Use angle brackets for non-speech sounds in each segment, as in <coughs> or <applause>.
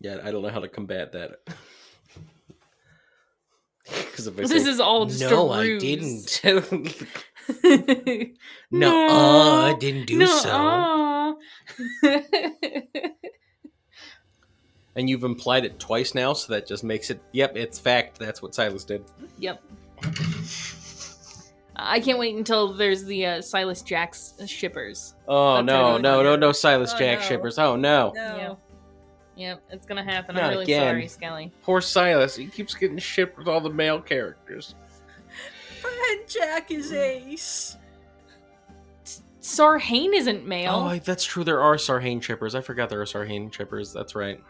Yeah, I don't know how to combat that. <laughs> Because if I This say, is all just no, I didn't. no, no, I didn't do so. <laughs> And you've implied it twice now, so that just makes it. Yep, it's fact. That's what Silas did. yep. I can't wait until there's the uh, Silas Jack's shippers. Oh no, no, no, no, Silas Oh, Jack shippers. Oh no. No. Yeah. Yep, it's gonna happen. Not I'm really again. sorry, Skelly. Poor Silas. He keeps getting shipped with all the male characters. And Jack is ace. Sarhane isn't male. Oh, I- that's true. There are Sarhane shippers. I forgot there are Sarhane shippers. That's right.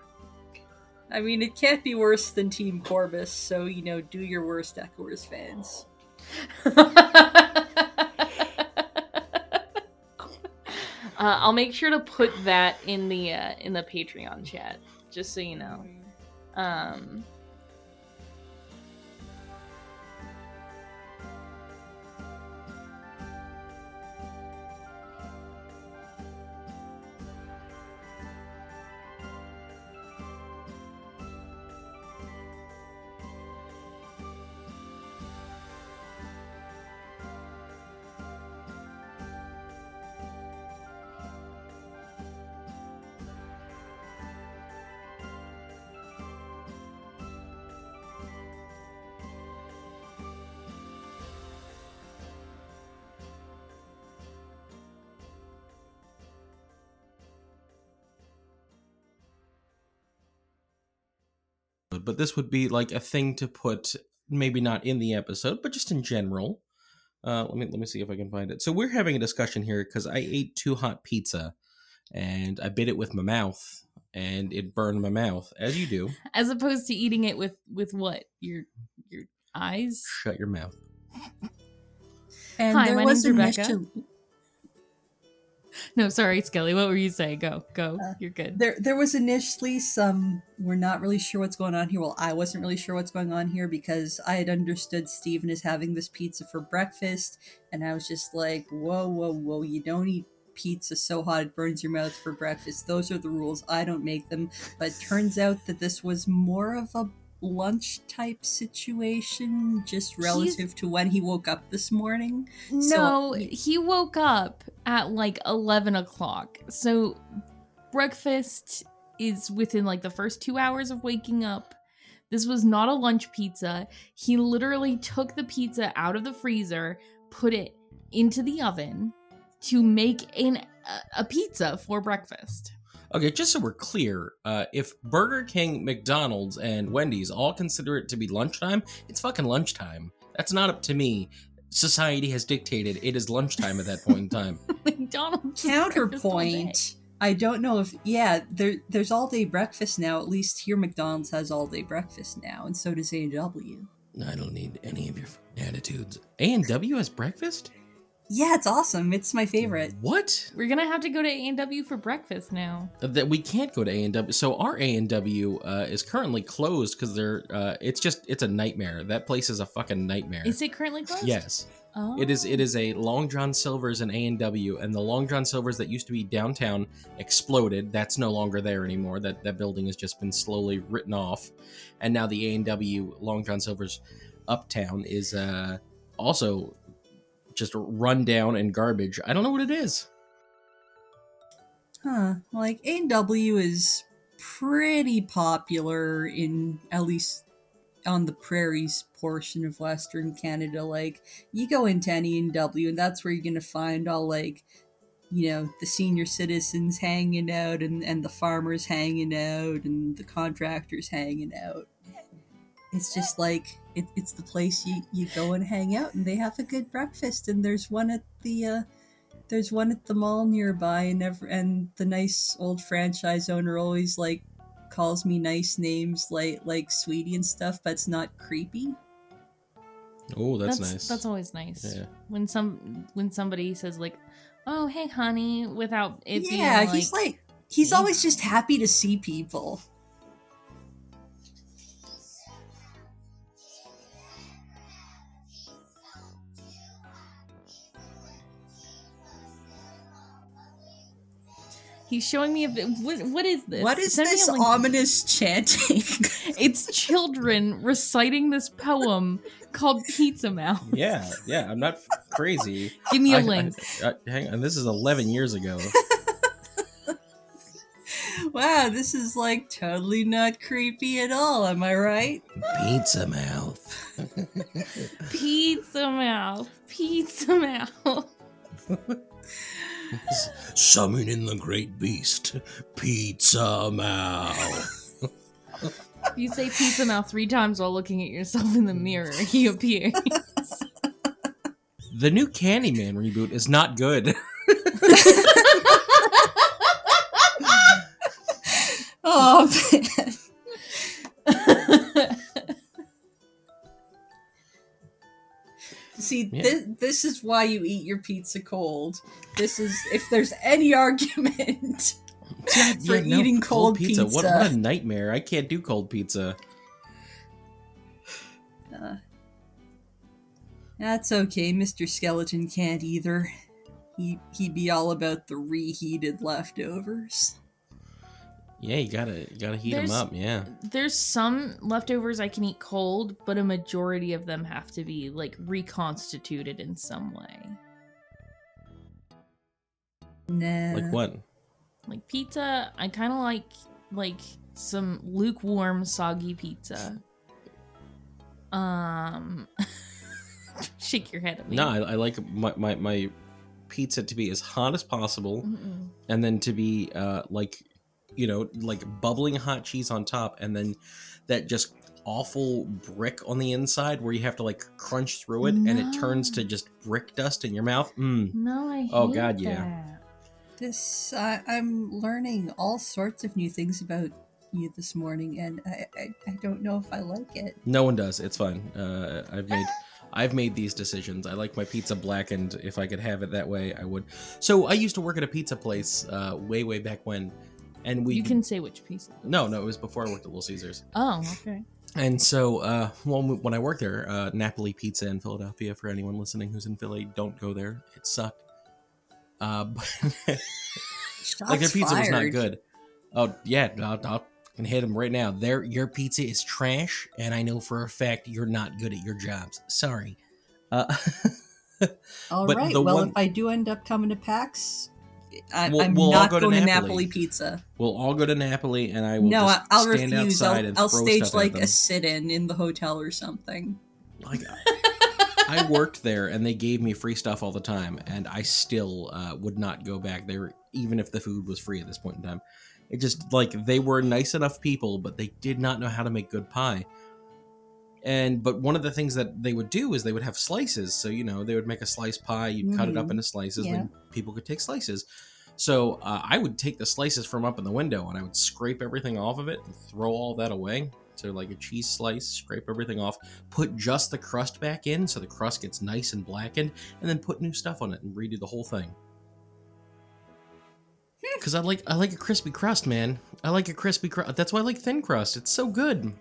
I mean, it can't be worse than Team Corbus, so, you know, do your worst, Echoers fans. <laughs> Uh, I'll make sure to put that in the uh, in the Patreon chat, just so you know. Um, But this would be like a thing to put, maybe not in the episode, but just in general. Uh, let me let me see if I can find it. So we're having a discussion here because I ate too hot pizza, and I bit it with my mouth, and it burned my mouth, as you do. <laughs> as opposed to eating it with with what your your eyes. Shut your mouth. And Hi, there my was name's Rebecca. initial- <laughs> No, sorry, Skelly. What were you saying? Go, go. Uh, You're good. There, there was initially some. We're not really sure what's going on here. Well, I wasn't really sure what's going on here because I had understood Steven is having this pizza for breakfast, and I was just like, "Whoa, whoa, whoa! You don't eat pizza so hot it burns your mouth for breakfast. Those are the rules. I don't make them." But it turns out that this was more of a lunch type situation, just relative to when he woke up this morning. No, So- he woke up at like 11 o'clock. So breakfast is within like the first two hours of waking up. This was not a lunch pizza. He literally took the pizza out of the freezer, put it into the oven to make an, a, a pizza for breakfast. Okay, just so we're clear, uh, if Burger King, McDonald's, and Wendy's all consider it to be lunchtime, it's fucking lunchtime. That's not up to me. Society has dictated it is lunchtime at that point in time. <laughs> McDonald's. is breakfast all day. Counterpoint. I don't know if yeah, there there's all day breakfast now. At least here McDonald's has all day breakfast now, and so does A and W. I don't need any of your attitudes. A and W has breakfast. Yeah, it's awesome. It's my favorite. What? We're gonna have to go to A&W for breakfast now. Uh, That we can't go to A and W. So our A and W uh, is currently closed because they're. Uh, it's just it's a nightmare. That place is a fucking nightmare. Is it currently closed? Yes. Oh. It is. It is a Long John Silver's and A and W, and the Long John Silver's that used to be downtown exploded. That's no longer there anymore. That that building has just been slowly written off, and now the A and W Long John Silver's uptown is uh, also just run down and garbage. I don't know what it is. Huh. Like A and W is pretty popular in at least on the prairies portion of Western Canada. Like you go into any and W, and that's where you're gonna find all like you know the senior citizens hanging out and, and the farmers hanging out and the contractors hanging out it's just like it, it's the place you, you go and hang out and they have a good breakfast and there's one at the uh, there's one at the mall nearby and ever and the nice old franchise owner always like calls me nice names like like sweetie and stuff but it's not creepy Oh, that's, nice. That's always nice. Yeah. When some when somebody says like, "Oh, hey, honey," without it yeah being he's like, like he's always just happy to see people He's showing me a bit. What, what is this? What is Send this link. ominous chanting? <laughs> It's children reciting this poem called Pizza Mouth. Yeah, yeah, I'm not crazy. <laughs> Give me a I- I- link. I- hang on, this is 11 years ago. <laughs> wow, this is like totally not creepy at all, am I right? Pizza mouth. Pizza Mouth. Pizza Mouth. <laughs> Summoning the great beast, Pizza Mouth. If you say Pizza Mouth three times while looking at yourself in the mirror, <laughs> he appears. The new Candyman reboot is not good. <laughs> Oh man. See, Yeah. this, this is why you eat your pizza cold. This is if there's any <laughs> argument. For eating cold What, pizza. what a nightmare! I can't do cold pizza. Uh, that's okay. Mr. Skeleton can't either. He he'd be all about the reheated leftovers. Yeah, you gotta you gotta heat them up. Yeah. There's some leftovers I can eat cold, but a majority of them have to be like reconstituted in some way. Nah. Like what? Like pizza, I kind of like like some lukewarm soggy pizza. Um <laughs> shake your head at me. No, I, I like my, my my pizza to be as hot as possible, Mm-mm. and then to be uh like you know like bubbling hot cheese on top, and then that just awful brick on the inside where you have to like crunch through it, and it turns to just brick dust in your mouth. Mm. No, I hate Oh, God, yeah. This I I'm learning all sorts of new things about you this morning, and I I, I don't know if I like it. No one does. It's fine. Uh, I've made I've made these decisions. I like my pizza blackened. If I could have it that way, I would. So I used to work at a pizza place uh, way way back when, and we You can say which piece. no no it was before I worked at Little Caesars. Oh, okay. And so uh, when when I worked there, uh, Napoli Pizza in Philadelphia. For anyone listening who's in Philly, don't go there. It sucked. Uh, <laughs> but like their pizza was not good. Oh yeah, I'll, I'll can hit them right now. Their your pizza is trash, and I know for a fact you're not good at your jobs. Sorry. Uh, <laughs> All But right. the Well, one- if I do end up coming to PAX, I, We'll- I'm we'll not go to going to Napoli. Napoli pizza. we'll all go to Napoli, and I will No, I, just I'll stand refuse. outside I'll, and I'll throw stage like a sit-in in the hotel or something. Like <laughs> I worked there, and they gave me free stuff all the time, and I still uh, would not go back there, even if the food was free at this point in time. It just like they were nice enough people, but they did not know how to make good pie. And but one of the things that they would do is they would have slices. So you know they would make a slice pie, you'd cut it up Mhm. into slices, Yeah. and people could take slices. So uh, I would take the slices from up in the window, and I would scrape everything off of it and throw all that away. So like a cheese slice, scrape everything off, put just the crust back in, so the crust gets nice and blackened, and then put new stuff on it and redo the whole thing. Because I like I like a crispy crust, man. I like a crispy crust. That's why I like thin crust. It's so good.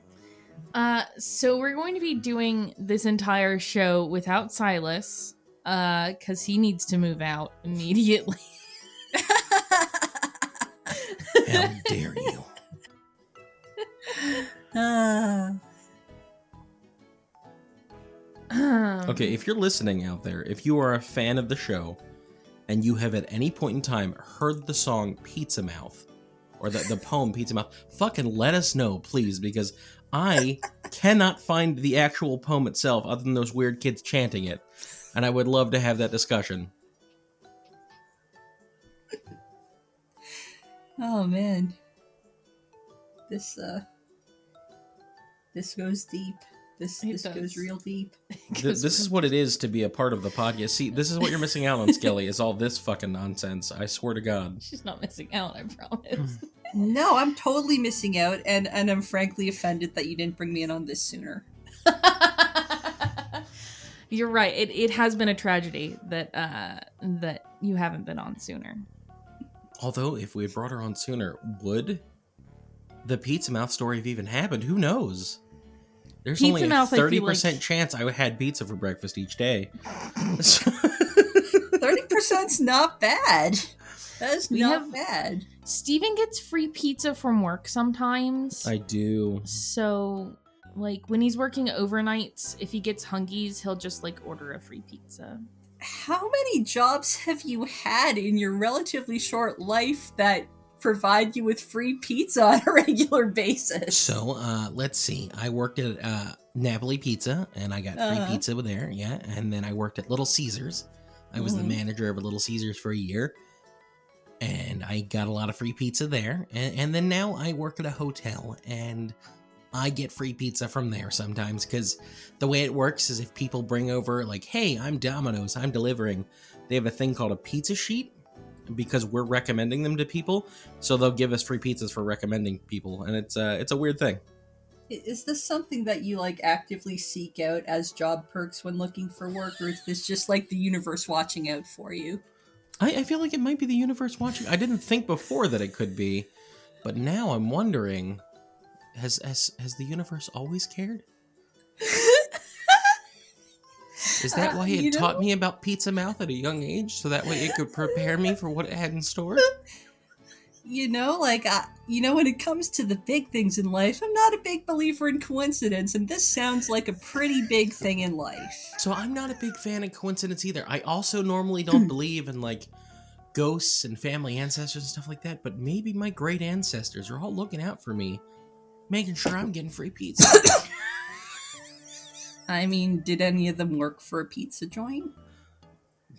Uh, so we're going to be doing this entire show without Silas, uh, because he needs to move out <laughs> immediately. How dare you? <sighs> Um, Okay, if you're listening out there, if you are a fan of the show, and you have at any point in time heard the song Pizza Mouth, or the, the poem Pizza Mouth, fucking let us know, please, because I cannot find the actual poem itself other than those weird kids chanting it. And I would love to have that discussion. Oh man. This uh this goes deep. This It this does. goes real deep. <laughs> Th- this is what it is to be a part of the podcast. See, this is what you're missing out on, <laughs> Skelly, is all this fucking nonsense. I swear to God. She's not missing out, I promise. <laughs> No, I'm totally missing out and and I'm frankly offended that you didn't bring me in on this sooner. <laughs> You're right. It, it has been a tragedy that uh that you haven't been on sooner. Although, if we had brought her on sooner, would the Pizza Mouth story have even happened? Who knows? There's Pizza only a Mouth, I feel thirty percent like- chance I had pizza for breakfast each day. <laughs> Thirty percent's not bad. That's not have- bad. Steven gets free pizza from work sometimes. I do. So, like, when he's working overnights, if he gets hungies, he'll just, like, order a free pizza. How many jobs have you had in your relatively short life that provide you with free pizza <laughs> on a regular basis? So, uh, let's see. I worked at uh, Napoli Pizza, and I got free Uh-huh. pizza with there. Yeah, and then I worked at Little Caesars. I was Mhm. the manager of a Little Caesars for a year, and I got a lot of free pizza there. And, and then now I work at a hotel, and I get free pizza from there sometimes because the way it works is if people bring over like, "Hey, I'm Domino's, I'm delivering," they have a thing called a pizza sheet because we're recommending them to people, so they'll give us free pizzas for recommending people, and it's uh, it's a weird thing. Is this something that you like actively seek out as job perks when looking for work, or is this just like the universe watching out for you? I, I feel like it might be the universe watching. I didn't think before that it could be, but now I'm wondering: has has has the universe always cared? <laughs> Is that Uh, why it taught know- me about pizza mouth at a young age, so that way it could prepare me for what it had in store? <laughs> You know, like, I, you know, when it comes to the big things in life, I'm not a big believer in coincidence, and this sounds like a pretty big thing in life. So I'm not a big fan of coincidence either. I also normally don't hmm. believe in like ghosts and family ancestors and stuff like that, but maybe my great ancestors are all looking out for me, making sure I'm getting free pizza. <coughs> <laughs> I mean, did any of them work for a pizza joint?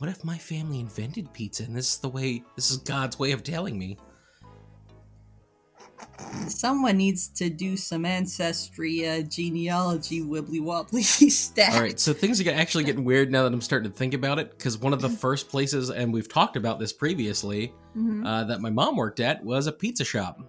what if my family invented pizza and this is the way this is God's way of telling me? Someone needs to do some ancestry uh, genealogy wibbly wobbly <laughs> stuff. All right, so things are actually getting weird now that I'm starting to think about it because one of the <laughs> first places, and we've talked about this previously, Mhm. uh, that my mom worked at was a pizza shop.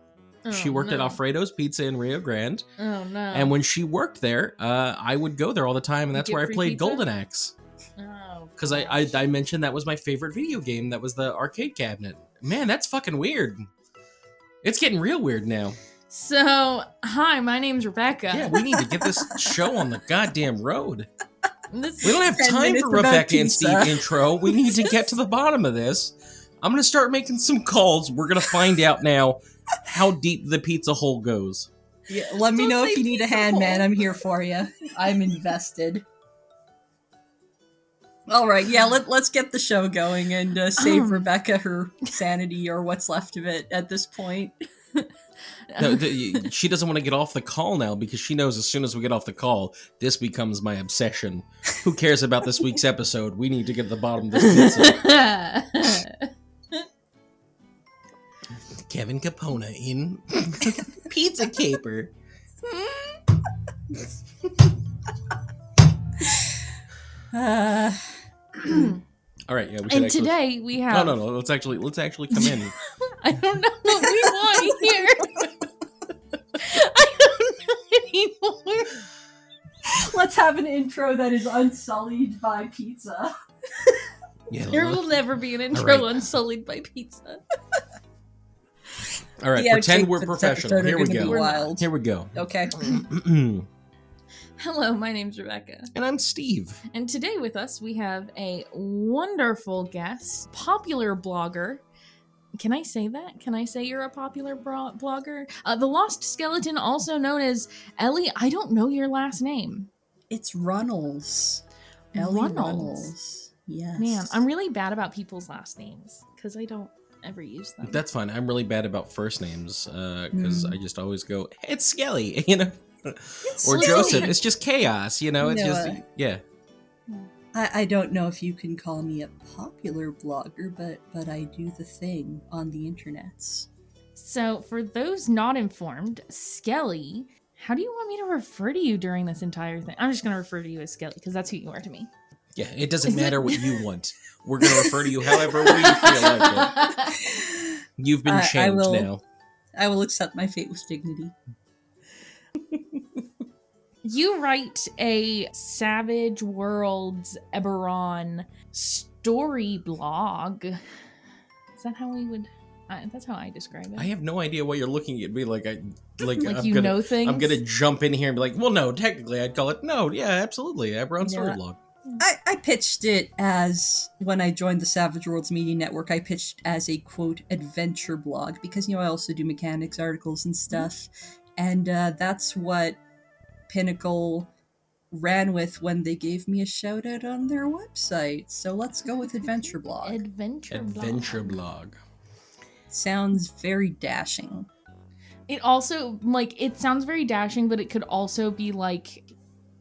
she Oh, worked at. Alfredo's Pizza in Rio Grande, Oh, no. and when she worked there, uh, I would go there all the time, and that's where I played pizza? Golden Axe. Oh, Because I, I. I mentioned that was my favorite video game. That was the arcade cabinet. Man, that's fucking weird. It's getting real weird now. So, hi, my name's Rebecca. Yeah, we need to get this <laughs> show on the goddamn road. This- We don't have time for Rebecca and Steve intro. We need to get to the <laughs> bottom of this. I'm gonna start making some calls. We're gonna find out now how deep the pizza hole goes. Yeah, let me Don't know if you need a pizza hand, man. I'm here for you. I'm invested. All right, yeah. Let, let's get the show going and uh, save Um. Rebecca her sanity or what's left of it at this point. No, <laughs> the, she doesn't want to get off the call now because she knows as soon as we get off the call, this becomes my obsession. Who cares about this week's episode? We need to get to the bottom of this pizza. <laughs> Kevin Capona in <laughs> Pizza Caper. Uh, <clears throat> All right, yeah, we should and actually. today we have. no, no. no. Let's actually let's actually come in. <laughs> I don't know what we want here. <laughs> I don't know anymore. let's have an intro that is unsullied by pizza. <laughs> Yeah. There look- will never be an intro right. unsullied by pizza. All right, The pretend we're professional. Here we go. Wild. Here we go. Okay. <clears throat> <clears throat> and Hello, my name's Rebecca. And I'm Steve. And today with us we have a wonderful guest, popular blogger. Can I say that? Can I say you're a popular bro- blogger? Uh, the Lost Skeleton, also known as Ellie. I don't know your last name. It's Runnels. Ellie Runnels. Runnels. Yes. Man, I'm really bad about people's last names because I don't ever use them. That's fine. I'm really bad about first names because Mm. I just always go, hey, "It's Skelly," <laughs> you know, or Joseph. It's just chaos, you know. It's No, just uh, yeah. I, I don't know if you can call me a popular blogger, but but I do the thing on the internets. So, for those not informed, Skelly, how do you want me to refer to you during this entire thing? I'm just going to refer to you as Skelly because that's who you are to me. Yeah, it doesn't Is it- matter what you want. We're gonna refer to you however we feel like it. <laughs> You've been I- I changed will- now. I will accept my fate with dignity. You write a Savage Worlds Eberron story blog. Is that how we would? I that's how I describe it. I have no idea what you're looking at me like I <laughs> like, like I'm you gonna know things. I'm gonna jump in here and be like, well, no, technically I'd call it no, yeah, absolutely, Eberron story blog. I, I pitched it as when I joined the Savage Worlds Media Network. I pitched as a quote adventure blog because you know I also do mechanics articles and stuff, and uh, that's what Pinnacle ran with when they gave me a shout out on their website. So let's go with adventure blog. Adventure, Adventure blog. blog. Sounds very dashing. It also like it sounds very dashing, but it could also be like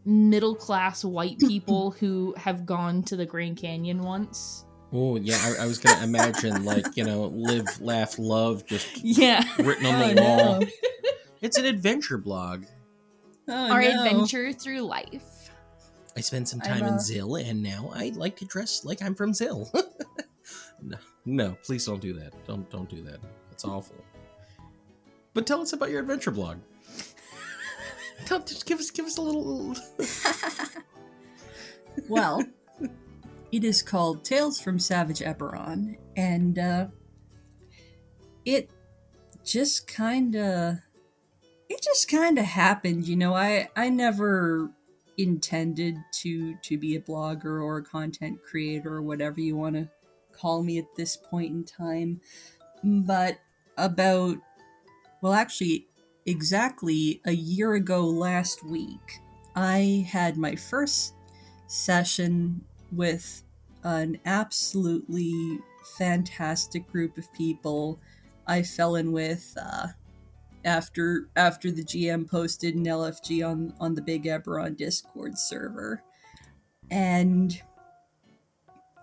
middle class white <laughs> people who have gone to the Grand Canyon once. Oh yeah, I, I was gonna imagine like you know, live, laugh, love, just <laughs> Yeah. written on Oh, the <laughs> wall. no. It's an adventure blog. Oh, Our no. adventure through life. I spent some time in Zil, and now I like to dress like I'm from Zil. <laughs> no, no, please don't do that. Don't don't do that. That's awful. But tell us about your adventure blog. <laughs> Tell, just give us give us a little. <laughs> well, it is called Tales from Savage Eberron, and uh, it just kind of it just kind of happened. You know, I I never intended to to be a blogger or a content creator or whatever you want to call me at this point in time, but about well, actually, exactly a year ago last week, I had my first session with an absolutely fantastic group of people I fell in with uh, after after the GM posted an LFG on on the Big Eberron Discord server, and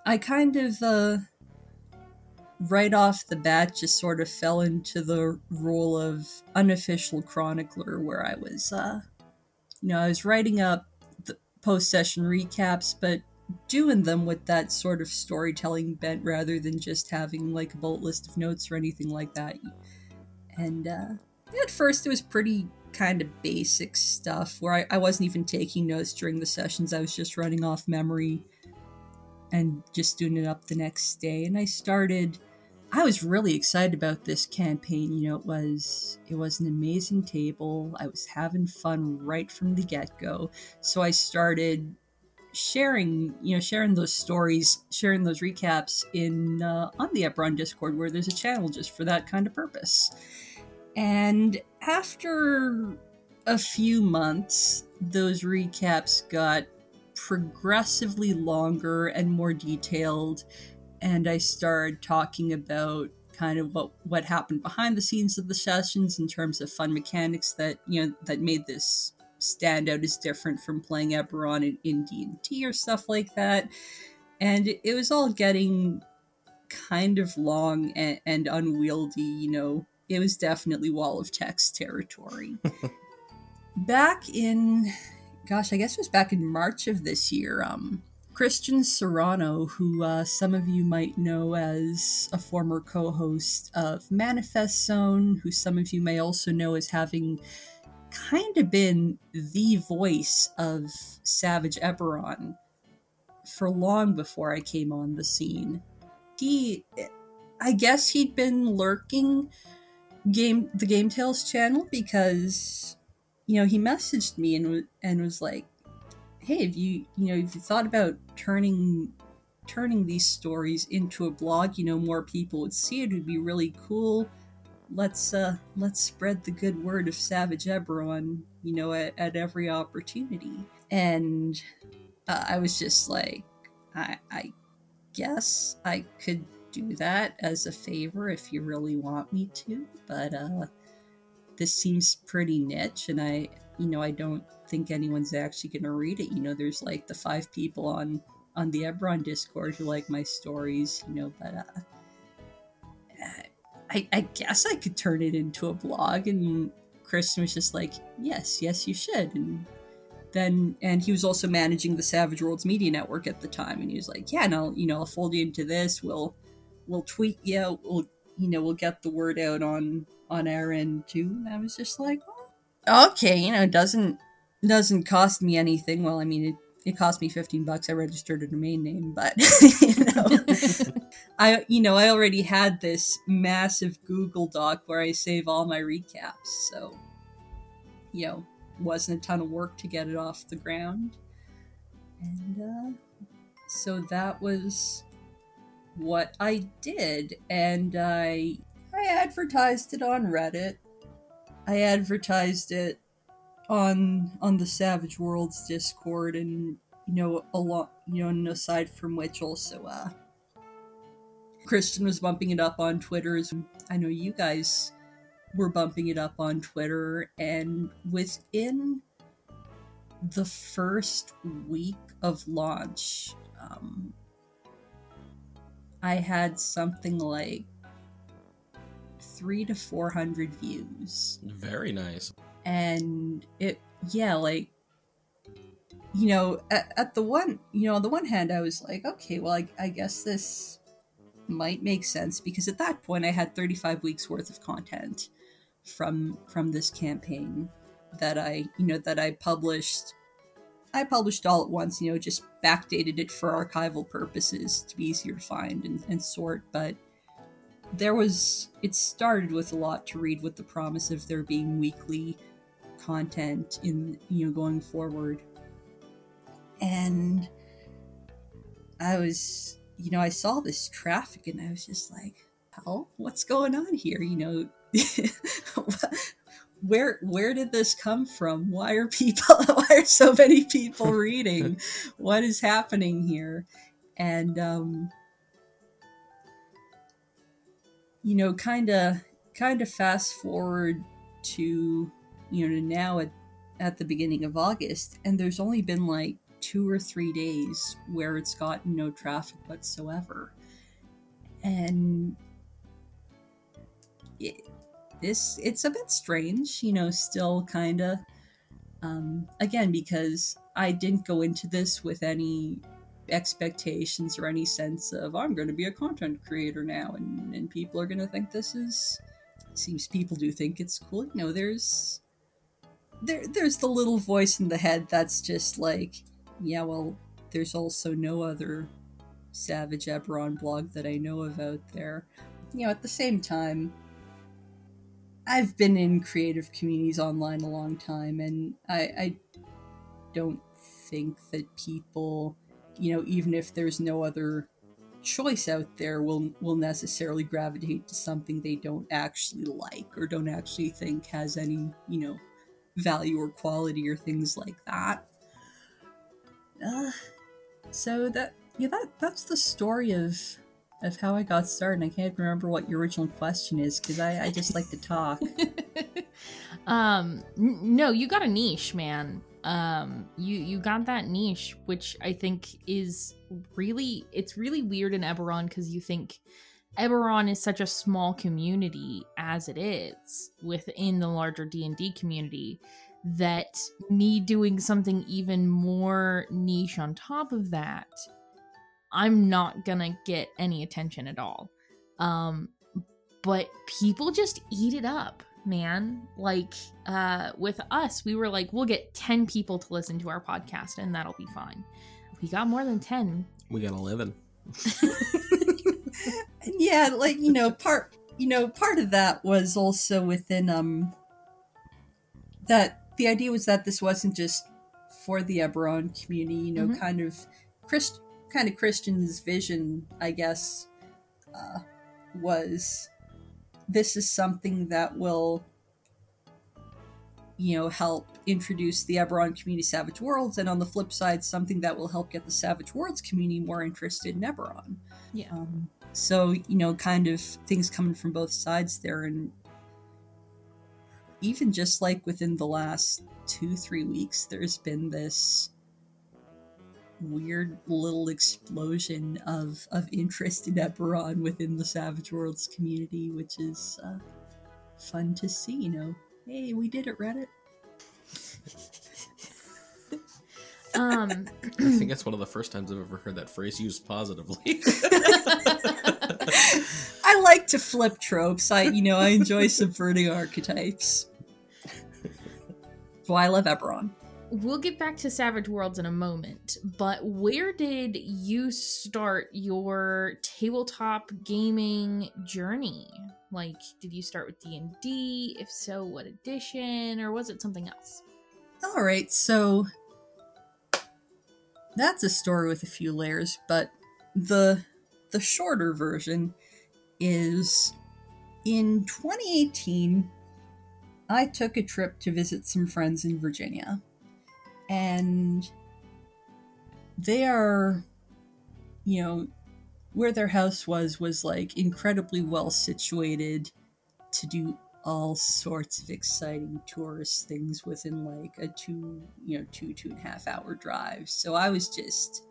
I kind of uh, right off the bat just sort of fell into the role of unofficial chronicler where I was uh, you know I was writing up the post session recaps, but doing them with that sort of storytelling bent rather than just having like a bullet list of notes or anything like that. And uh, at first, it was pretty kind of basic stuff where I, I wasn't even taking notes during the sessions, I was just running off memory and just doing it up the next day. And I started. I was really excited about this campaign. You know, it was it was an amazing table. I was having fun right from the get go. So I started sharing, you know, sharing those stories, sharing those recaps in uh, on the Eberron Discord, where there's a channel just for that kind of purpose. And after a few months, those recaps got progressively longer and more detailed, and I started talking about kind of what what happened behind the scenes of the sessions in terms of fun mechanics that you know that made this stand out as different from playing Eberron in, in D&D or stuff like that. And it, it was all getting kind of long and, and unwieldy, you know. It was definitely wall of text territory. <laughs> back in gosh, I guess it was back in March of this year, um Christian Serrano, who uh, some of you might know as a former co host of Manifest Zone, who some of you may also know as having kind of been the voice of Savage Eberron for long before I came on the scene. He, I guess he'd been lurking game the Game Tales channel because, you know, he messaged me and and was like, "Hey, have you you know have you thought about turning turning these stories into a blog? You know, more people would see it. It'd be really cool." let's uh let's spread the good word of Savage Eberron, you know, at, at every opportunity. And uh, I was just like, I I guess I could do that as a favor if you really want me to, but uh this seems pretty niche and I you know, I don't think anyone's actually gonna read it. You know, there's like the five people on on the Eberron Discord who like my stories, you know, but uh I, I guess I could turn it into a blog. And Christian was just like, yes, yes, you should. And then, and he was also managing the Savage Worlds Media Network at the time. And he was like, yeah, no, you know, I'll fold you into this. We'll, we'll tweet, you. we'll, you know, we'll get the word out on, on our end too. And I was just like, oh, okay, you know, it doesn't, doesn't cost me anything. Well, I mean, it, it cost me 15 bucks. I registered a domain name, but, <laughs> you know. <laughs> I you know I already had this massive Google Doc where I save all my recaps, so you know wasn't a ton of work to get it off the ground. And uh, so that was what I did, and I I advertised it on Reddit. I advertised it on on the Savage Worlds Discord, and you know a lot. You know, aside from which, also uh, Christian was bumping it up on Twitter. As I know you guys were bumping it up on Twitter, and within the first week of launch, um, I had something like three to four hundred views. Very nice. And it, yeah, like, you know, at, at the one, you know, on the one hand, I was like, okay, well, I, I guess this might make sense because at that point I had 35 weeks worth of content from from this campaign that I, you know, that I published I published all at once, you know, just backdated it for archival purposes to be easier to find and, and sort, but there was it started with a lot to read with the promise of there being weekly content in you know going forward. And i was you know i saw this traffic and i was just like hell what's going on here? You know <laughs> where where did this come from? Why are people <laughs> why are so many people <laughs> reading? What is happening here? And um you know, kind of kind of fast forward to you know now at at the beginning of August, and there's only been like two or three days where it's gotten no traffic whatsoever, and it, this it's a bit strange, you know, still kind of. Um, again, because I didn't go into this with any expectations or any sense of I'm going to be a content creator now, and and people are going to think this is. Seems people do think it's cool. You know, there's there there's the little voice in the head that's just like, yeah, well, there's also no other Savage Eberron blog that I know of out there. You know, at the same time, I've been in creative communities online a long time, and I, I don't think that people you know, even if there's no other choice out there, will will necessarily gravitate to something they don't actually like or don't actually think has any, you know, value or quality or things like that. Uh, so that yeah, that that's the story of of how I got started. I can't remember what your original question is because I, I just like to talk. <laughs> um, n- no, you got a niche, man um you you got that niche which i think is really it's really weird in eberron because you think eberron is such a small community as it is within the larger d&d community that me doing something even more niche on top of that i'm not gonna get any attention at all um but people just eat it up man. Like uh with us, we were like, we'll get 10 people to listen to our podcast and that'll be fine. We got more than 10. We got 11. <laughs> yeah, like, you know, part you know, part of that was also within um that the idea was that this wasn't just for the Eberron community, you know, mm-hmm. kind of Christ kind of Christian's vision, I guess, uh, was this is something that will you know help introduce the Eberron community Savage Worlds, and on the flip side, something that will help get the Savage Worlds community more interested in Eberron. Yeah. Um, so you know, kind of things coming from both sides there, and even just like within the last two three weeks, there's been this weird little explosion of of interest in Eberron within the Savage Worlds community, which is uh, fun to see. You know, hey, we did it, Reddit. <laughs> um, I think <clears throat> that's one of the first times I've ever heard that phrase used positively. <laughs> I like to flip tropes. I, you know, I enjoy <laughs> subverting archetypes. why I love Eberron we'll get back to Savage Worlds in a moment, but where did you start your tabletop gaming journey? Like, did you start with D and D? If so, what edition, or was it something else? All right, so that's a story with a few layers, but the the shorter version is in 2018 I took a trip to visit some friends in Virginia. And they are you know where their house was was like incredibly well situated to do all sorts of exciting tourist things within like a two you know two two and a half hour drive. So i was just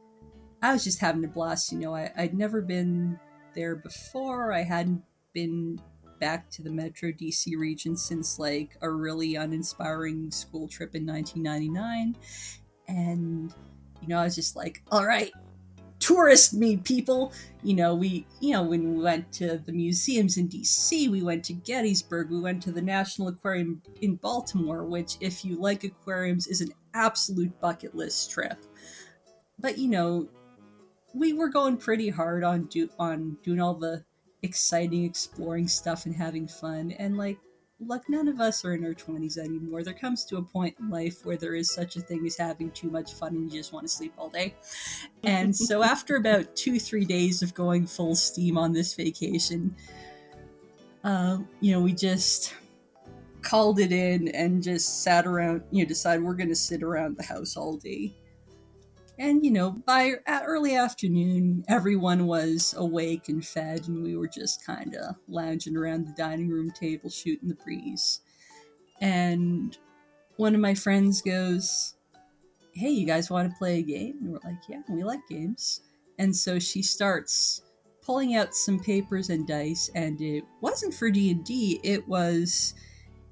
i was just having a blast you know. I, i'd never been there before. I hadn't been back to the metro dc region since like a really uninspiring school trip in 1999 and you know i was just like all right tourist me people. You know we you know when we went to the museums in dc we went to gettysburg we went to the national aquarium in baltimore which if you like aquariums is an absolute bucket list trip. But you know we were going pretty hard on do on doing all the exciting exploring stuff and having fun and like look, none of us are in our 20s anymore. There comes to a point in life where there is such a thing as having too much fun and you just want to sleep all day. And so, <laughs> after about two, three days of going full steam on this vacation, uh, you know, we just called it in and just sat around, you know, decided we're going to sit around the house all day. And, you know, by early afternoon, everyone was awake and fed, and we were just kind of lounging around the dining room table shooting the breeze. And one of my friends goes, Hey, you guys want to play a game? And we're like, Yeah, we like games. And so she starts pulling out some papers and dice, and it wasn't for D&D, it was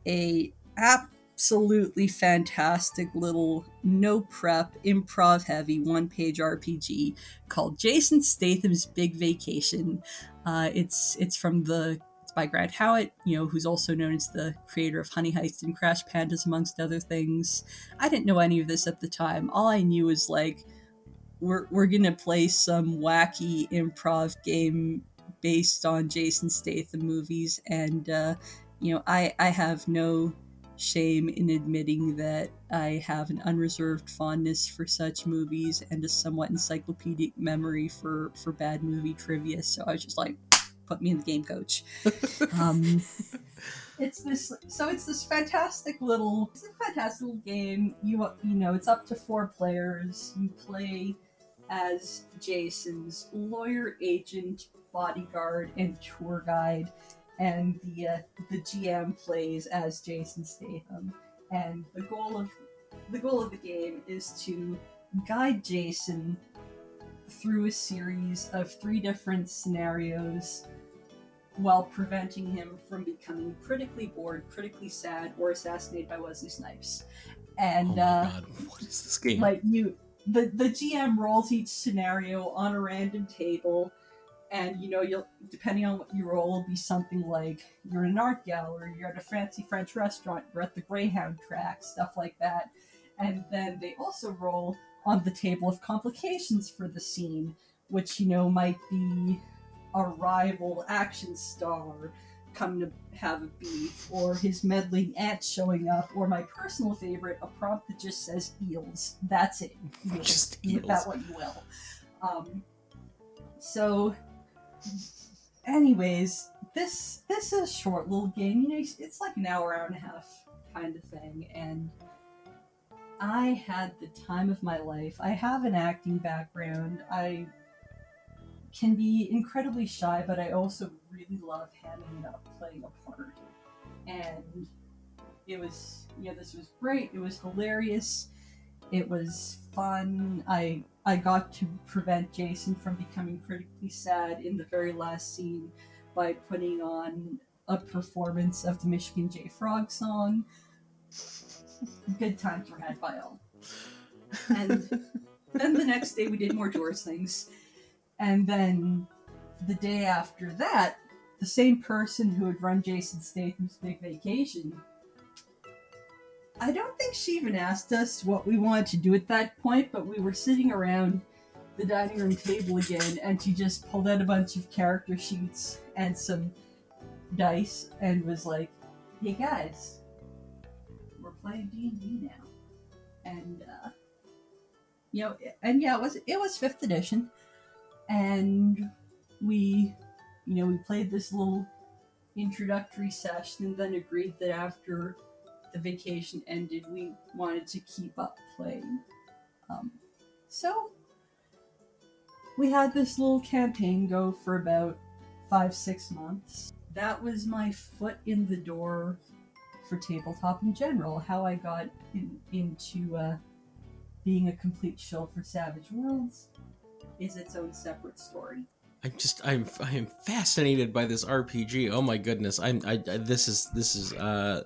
a app absolutely fantastic little no prep improv heavy one page RPG called Jason Statham's Big Vacation. Uh, it's it's from the it's by Grant Howitt, you know, who's also known as the creator of Honey Heist and Crash Pandas, amongst other things. I didn't know any of this at the time. All I knew was like we're we're gonna play some wacky improv game based on Jason Statham movies, and uh, you know, I I have no shame in admitting that I have an unreserved fondness for such movies and a somewhat encyclopedic memory for for bad movie trivia. So I was just like, put me in the game, coach. <laughs> um, it's this so it's this fantastic little it's a fantastic little game. You you know it's up to four players. You play as Jason's lawyer, agent, bodyguard, and tour guide and the uh, the GM plays as Jason Statham. And the goal of the goal of the game is to guide Jason through a series of three different scenarios while preventing him from becoming critically bored, critically sad, or assassinated by Wesley Snipes. And oh uh, God, <laughs> what is this game? like you the the GM rolls each scenario on a random table and you know you'll depending on what you roll will be something like you're in an art gallery you're at a fancy french restaurant you're at the greyhound track stuff like that and then they also roll on the table of complications for the scene which you know might be a rival action star coming to have a beef or his meddling aunt showing up or my personal favorite a prompt that just says eels that's it eels. Just eels. that what you will um, so anyways this this is a short little game you know it's, like an hour hour and a half kind of thing and i had the time of my life. I have an acting background. I can be incredibly shy but i also really love handing it up playing a part. And it was know this was great. It was hilarious. It was fun. I i got to prevent jason from becoming critically sad in the very last scene by putting on a performance of the michigan j frog song. Good times were had by all. And <laughs> then the next day we did more doors things. And then the day after that the same person who had run jason statham's big vacation I don't think she even asked us what we wanted to do at that point, but we were sitting around the dining room table again, and she just pulled out a bunch of character sheets and some dice, and was like, "Hey guys, we're playing D and D now," and uh, you know, and yeah, it was it was fifth edition, and we, you know, we played this little introductory session, and then agreed that after the vacation ended, we wanted to keep up playing. Um, so we had this little campaign go for about five six months. That was my foot in the door for tabletop in general. How I got in, into uh, being a complete shill for Savage Worlds is its own separate story. I'm just I'm I'm fascinated by this RPG. Oh my goodness. I'm I, I this is this is uh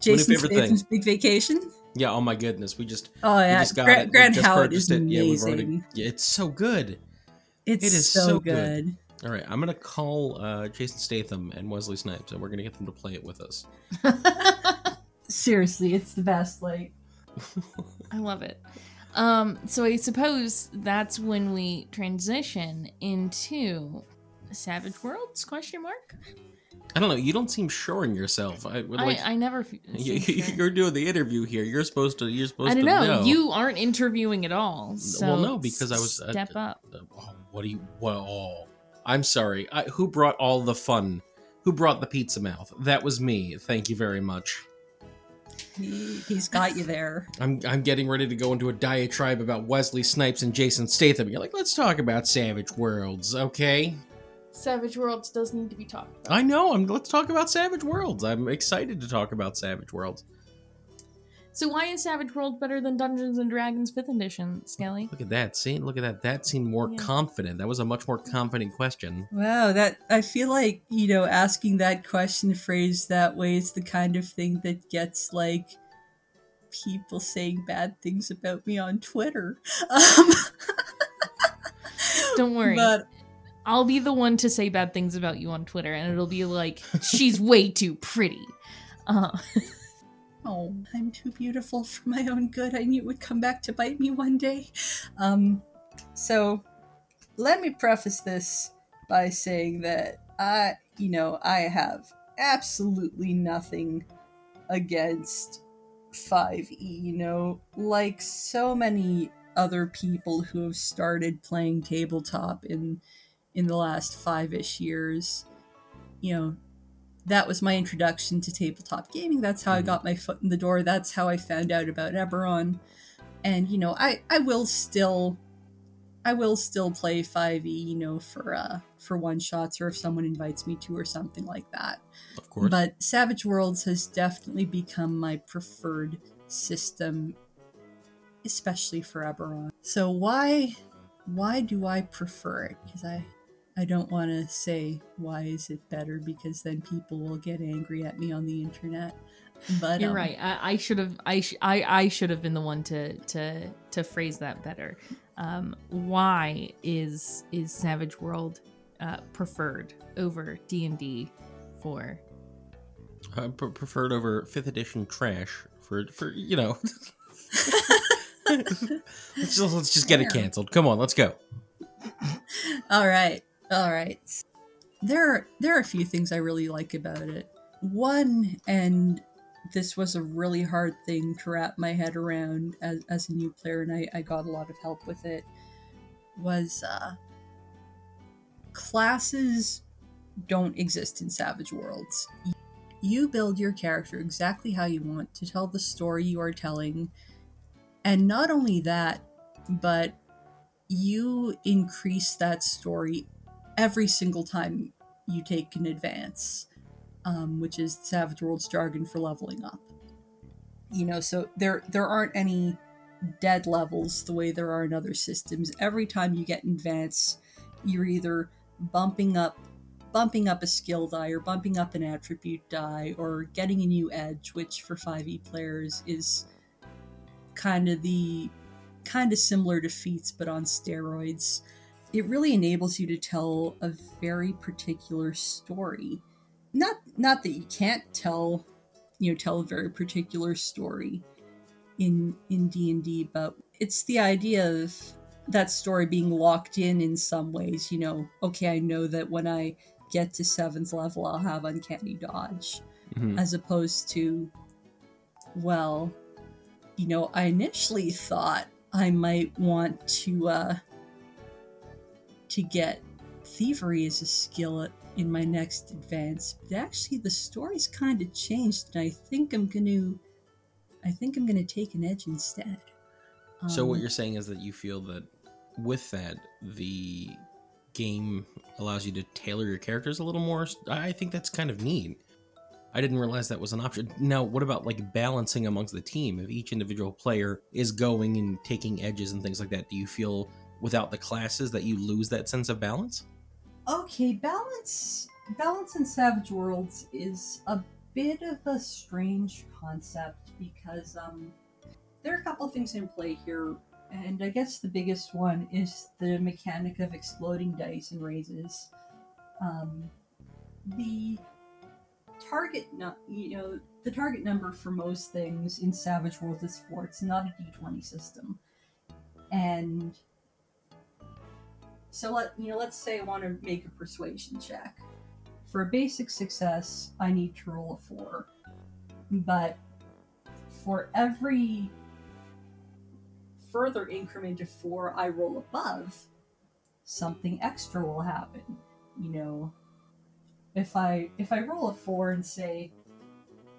Jason favorite? Statham's Big Vacation. yeah, oh my goodness. We just Oh we yeah, just got Gra- it. We Grand just Howard is it. amazing. Yeah, we've already yeah, it's so good. It's It is so, so good. good. All right, I'm gonna call uh, Jason Statham and Wesley Snipes, and we're gonna get them to play it with us. <laughs> Seriously, it's the best. Like, <laughs> I love it. Um, so I suppose that's when we transition into Savage Worlds? Question mark. I don't know. You don't seem sure in yourself. I would like. I, I never. f- <laughs> you, seem sure. you're doing the interview here. You're supposed to. You're supposed I don't to know. You aren't interviewing at all. So Well, no, because I was- step uh, up. Oh, what do you? Well, oh, I'm sorry. I, who brought all the fun? Who brought the pizza mouth? That was me. Thank you very much. he, he's got you there. I'm I'm getting ready to go into a diatribe about Wesley Snipes and Jason Statham. You're like, let's talk about Savage Worlds, okay? Savage Worlds does need to be talked about. I know. I'm. Let's talk about Savage Worlds. I'm excited to talk about Savage Worlds. So why is Savage Worlds better than Dungeons and Dragons Fifth Edition, Skelly? Look at that. See, look at that. That seemed more Yeah. confident. That was a much more confident question. Wow, that I feel like you know asking that question phrased that way is the kind of thing that gets like people saying bad things about me on Twitter. <laughs> Um, Don't worry. But I'll be the one to say bad things about you on Twitter, and it'll be like, she's way too pretty. Uh, <laughs> oh, I'm too beautiful for my own good. I knew it would come back to bite me one day. Um, so let me preface this by saying that I, you know, I have absolutely nothing against 5e, you know, like so many other people who have started playing tabletop in in the last 5ish years. You know, that was my introduction to tabletop gaming. That's how I Mhm. got my foot in the door. That's how I found out about Eberron. And you know, I I will still I will still play 5e, you know, for uh for one shots or if someone invites me to or something like that. Of course. But Savage Worlds has definitely become my preferred system especially for Eberron. So why why do I prefer it? Because I I don't want to say why is it better because then people will get angry at me on the internet. But you're um, right. I, I should have. I, sh- I I should have been the one to to to phrase that better. Um, why is is Savage World uh, preferred over D and D for? I pre- preferred over fifth edition trash for for you know. <laughs> <laughs> let's just let's just get it canceled. Come on, let's go. All right, all right. There, are, there are a few things I really like about it. One, and this was a really hard thing to wrap my head around as, as a new player, and I, I got a lot of help with it. Was uh, classes don't exist in Savage Worlds. You build your character exactly how you want to tell the story you are telling, and not only that, but you increase that story every single time you take an advance, um, which is Savage Worlds jargon for leveling up. You know, so there there aren't any dead levels the way there are in other systems. Every time you get an advance, you're either bumping up bumping up a skill die or bumping up an attribute die or getting a new edge, which for 5e players is kind of the kind of similar to feats but on steroids it really enables you to tell a very particular story not not that you can't tell you know tell a very particular story in in d&d but it's the idea of that story being locked in in some ways you know okay i know that when i get to seventh level i'll have uncanny dodge Mhm. as opposed to well you know i initially thought I might want to uh, to get thievery as a skill in my next advance. But actually, the story's kind of changed, and I think I'm gonna I think I'm gonna take an edge instead. so what Um, you're saying is that you feel that with that the game allows you to tailor your characters a little more. I think that's kind of neat. I didn't realize that was an option. Now, what about like balancing amongst the team? If each individual player is going and taking edges and things like that, do you feel without the classes that you lose that sense of balance? Okay, balance balance in Savage Worlds is a bit of a strange concept because um there are a couple of things in play here, and I guess the biggest one is the mechanic of exploding dice and raises. Um, the target, you know, the target number for most things in Savage Worlds is four. It's not a D20 system, and so let you know. Let's say I want to make a persuasion check. For a basic success, I need to roll a four, but for every further increment of four I roll above, something extra will happen. You know, if I if I roll a four and say,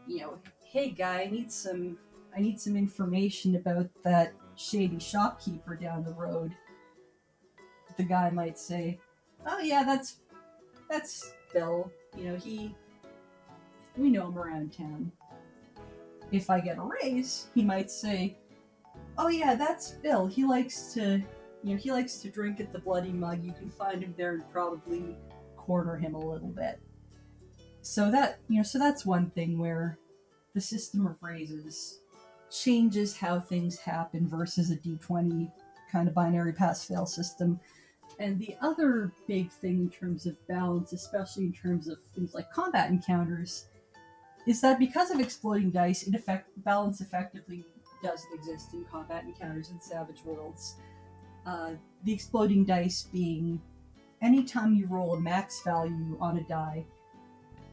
you know, hey guy, I need some I need some information about that shady shopkeeper down the road. The guy might say, "Oh yeah, that's that's Bill. You know, he we know him around town." If I get a raise, he might say, "Oh yeah, that's Bill. He likes to, you know, he likes to drink at the Bloody Mug. You can find him there and probably corner him a little bit." So that, you know, so that's one thing where the system of raises changes how things happen versus a d20 kind of binary pass fail system. And the other big thing in terms of balance, especially in terms of things like combat encounters, is that because of exploding dice, in effect, balance effectively doesn't exist in combat encounters in Savage Worlds. Uh, the exploding dice being anytime you roll a max value on a die,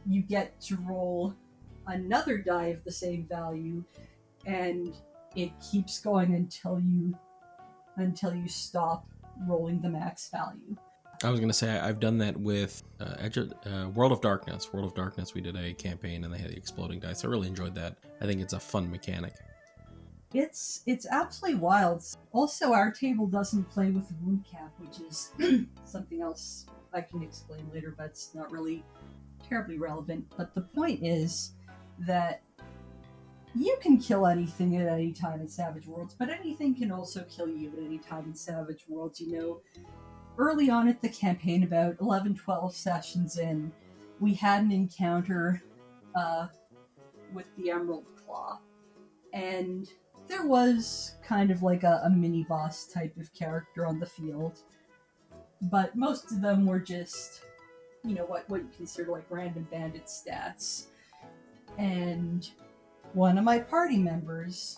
you get to roll another die of the same value, and it keeps going until you until you stop rolling the max value. I was gonna say I've done that with uh, Edge of, uh, World of Darkness. World of Darkness, we did a campaign and they had the exploding dice. I really enjoyed that. I think it's a fun mechanic. It's it's absolutely wild. Also, our table doesn't play with the wound cap, which is <clears throat> something else I can explain later, but it's not really terribly relevant. But the point is that you can kill anything at any time in Savage Worlds, but anything can also kill you at any time in Savage Worlds. You know, early on at the campaign, about 11, 12 sessions in, we had an encounter uh, with the Emerald Claw. And there was kind of like a, a mini boss type of character on the field. But most of them were just, you know, what, what you consider like random bandit stats. And one of my party members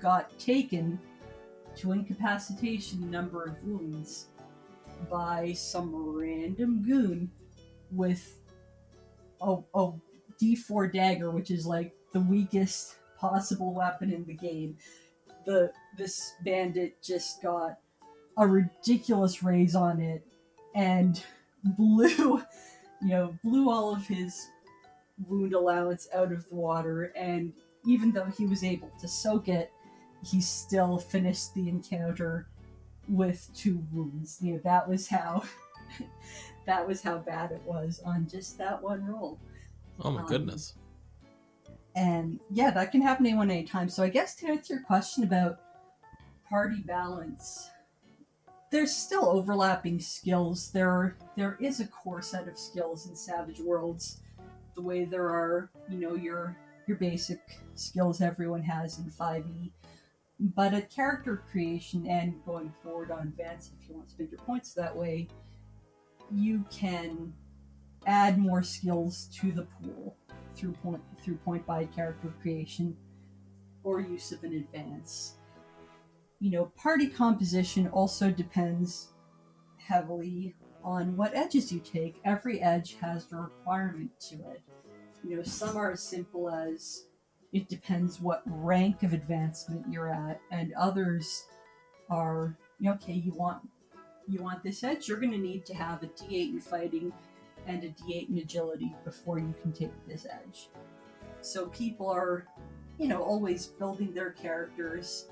got taken to incapacitation number of wounds by some random goon with a, a D4 dagger, which is like the weakest possible weapon in the game. The this bandit just got a ridiculous raise on it and <laughs> blew you know blew all of his wound allowance out of the water and even though he was able to soak it he still finished the encounter with two wounds you know that was how <laughs> that was how bad it was on just that one roll Oh my Um, goodness. and yeah, that can happen anyone anytime. So I guess to answer your question about party balance, there's still overlapping skills. There there is a core set of skills in Savage Worlds, the way there are, you know, your your basic skills everyone has in 5e. But at character creation and going forward on advance, if you want to spend your points that way, you can add more skills to the pool through point through point by character creation or use of an advance. You know, party composition also depends heavily on what edges you take. Every edge has a requirement to it. You know, some are as simple as it depends what rank of advancement you're at, and others are okay. You want you want this edge, you're going to need to have a D8 in fighting and a D8 in agility before you can take this edge. So people are, you know, always building their characters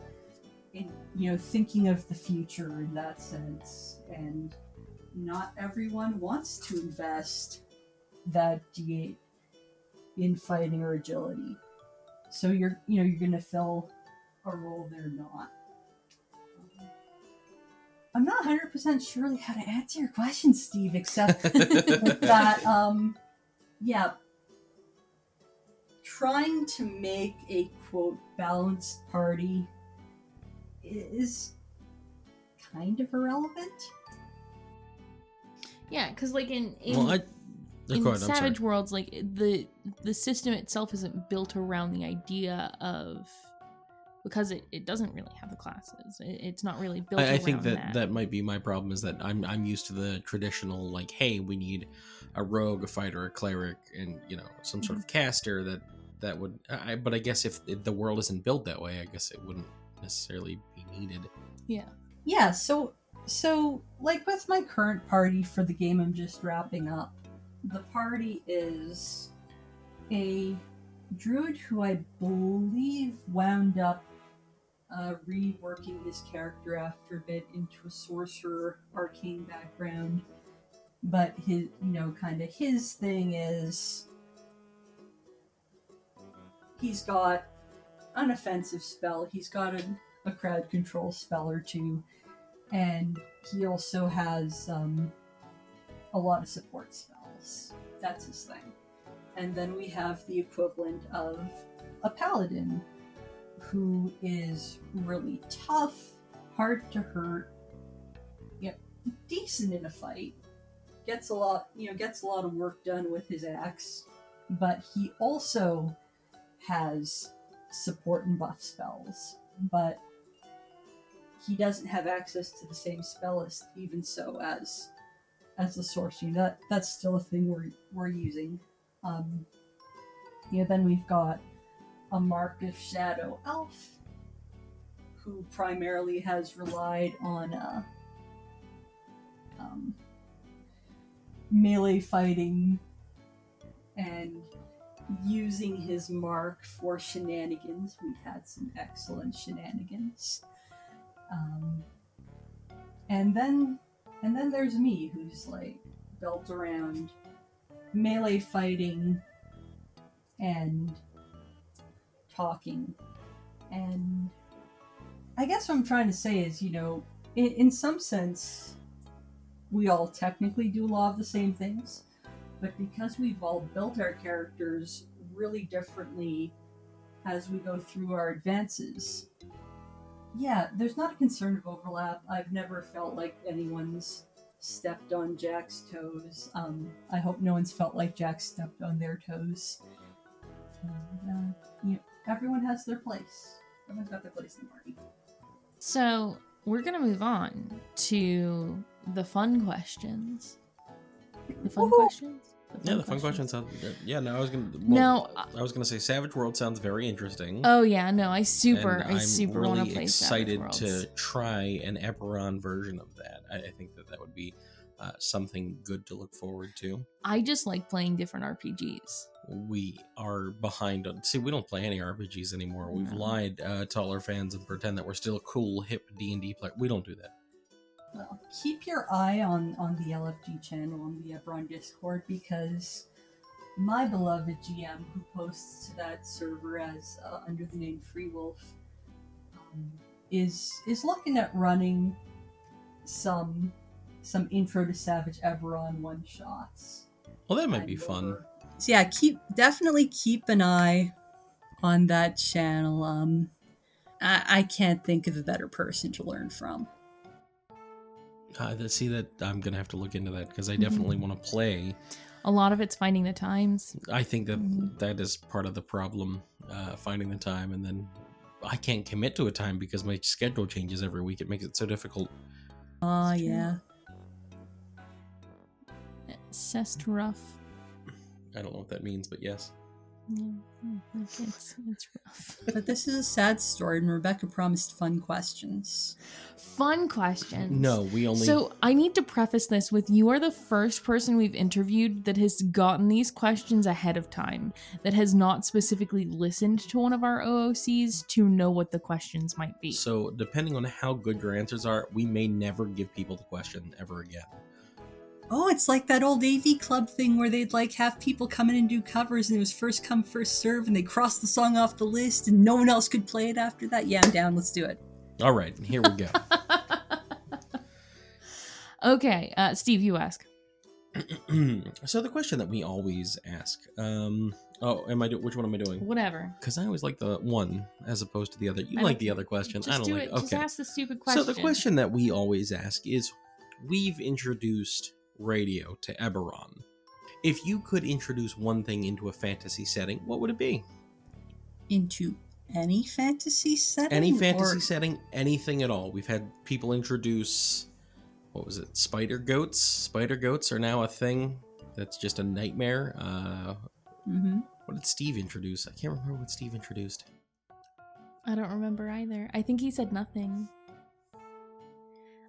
in, you know, thinking of the future in that sense. And not everyone wants to invest that D8 in fighting or agility. So you're, you know, you're going to fill a role they're not. I'm not 100% sure how to answer your question, Steve, except <laughs> that, um, yeah, trying to make a quote balanced party is kind of irrelevant. Yeah, because like in in, well, I. in Go ahead, I'm sorry. Savage Worlds, like the the system itself isn't built around the idea of because it, it doesn't really have the classes. It, it's not really built. Around that. I, I think around that, that might be my problem is that I'm I'm used to the traditional like, hey, we need a rogue, a fighter, a cleric, and you know some sort of mm-hmm. caster that that would. I, but I guess if, if the world isn't built that way, I guess it wouldn't necessarily be needed. Yeah. Yeah, so so like with my current party for the game I'm just wrapping up, the party is a druid who I believe wound up uh, reworking his character after a bit into a sorcerer arcane background. But his, you know, kind of his thing is he's got an offensive spell. He's got a, a crowd control spell or two, and he also has um, a lot of support spells. That's his thing. And then we have the equivalent of a paladin, who is really tough, hard to hurt, yep, decent in a fight. Gets a lot, you know, gets a lot of work done with his axe, but he also has support and buff spells. But he doesn't have access to the same spell list, even so as as the sorcery. That that's still a thing we're we're using. Um, yeah, then we've got a Mark of Shadow Elf, who primarily has relied on uh, um, melee fighting and using his mark for shenanigans. We've had some excellent shenanigans. Um, and then and then there's me who's like built around melee fighting and talking. And i guess what i'm trying to say is you know in, in some sense we all technically do a lot of the same things but because we've all built our characters really differently as we go through our advances yeah there's not a concern of overlap i've never felt like anyone's stepped on Jack's toes. Um, I hope no one's felt like Jack stepped on their toes. And, uh, you know, everyone has their place. Everyone's got their place in the party. So we're gonna move on to the fun questions. The fun Woohoo! questions. Yeah, the fun question sounds. Yeah, no, I was gonna. Well, No, I was gonna say Savage World sounds very interesting. Oh yeah, no, I super, I I'm super really want to play excited Savage to try an Eberron version of that. I, I think that that would be uh, something good to look forward to. I just like playing different RPGs. We are behind on. See, we don't play any RPGs anymore. We've No. lied uh, to all our fans and pretend that we're still a cool, hip D and D player. We don't do that. Well, keep your eye on on the LFG channel on the Eberron Discord because my beloved GM, who posts to that server as uh, under the name Free Wolf, um, is is looking at running some some intro to Savage Eberron one shots. Well, that might be fun. So yeah, keep definitely keep an eye on that channel. Um, I, I can't think of a better person to learn from. Uh, see that I'm gonna have to look into that because I Mm-hmm. definitely want to play. A lot of it's finding the times. I think that Mhm. that is part of the problem, uh, finding the time, and then I can't commit to a time because my schedule changes every week. It makes it so difficult. Oh true. yeah. Cest rough. I don't know what that means, but yes. Yeah, hmm, it's, it's rough. But this is a sad story, and Rebecca promised fun questions. Fun questions. No, we only. So I need to preface this with you are the first person we've interviewed that has gotten these questions ahead of time, that has not specifically listened to one of our OOCs to know what the questions might be. So, depending on how good your answers are, we may never give people the question ever again. Oh, it's like that old AV club thing where they'd like have people come in and do covers, and it was first come, first serve, and they crossed the song off the list, and no one else could play it after that. Yeah, I'm down. Let's do it. All right, here we go. <laughs> okay, uh, Steve, you ask. <clears throat> so the question that we always ask, um, oh, am I do- which one am I doing? Whatever. Because I always like the one as opposed to the other. You I like the other question. I don't do like. it. Okay. Just ask the stupid question. So the question that we always ask is, we've introduced radio to Eberron. If you could introduce one thing into a fantasy setting, what would it be? Into any fantasy setting? Any fantasy or- setting, anything at all. We've had people introduce, what was it, spider goats? Spider goats are now a thing. That's just a nightmare. Uh, Mhm. what did Steve introduce? I can't remember what Steve introduced. I don't remember either. I think he said nothing.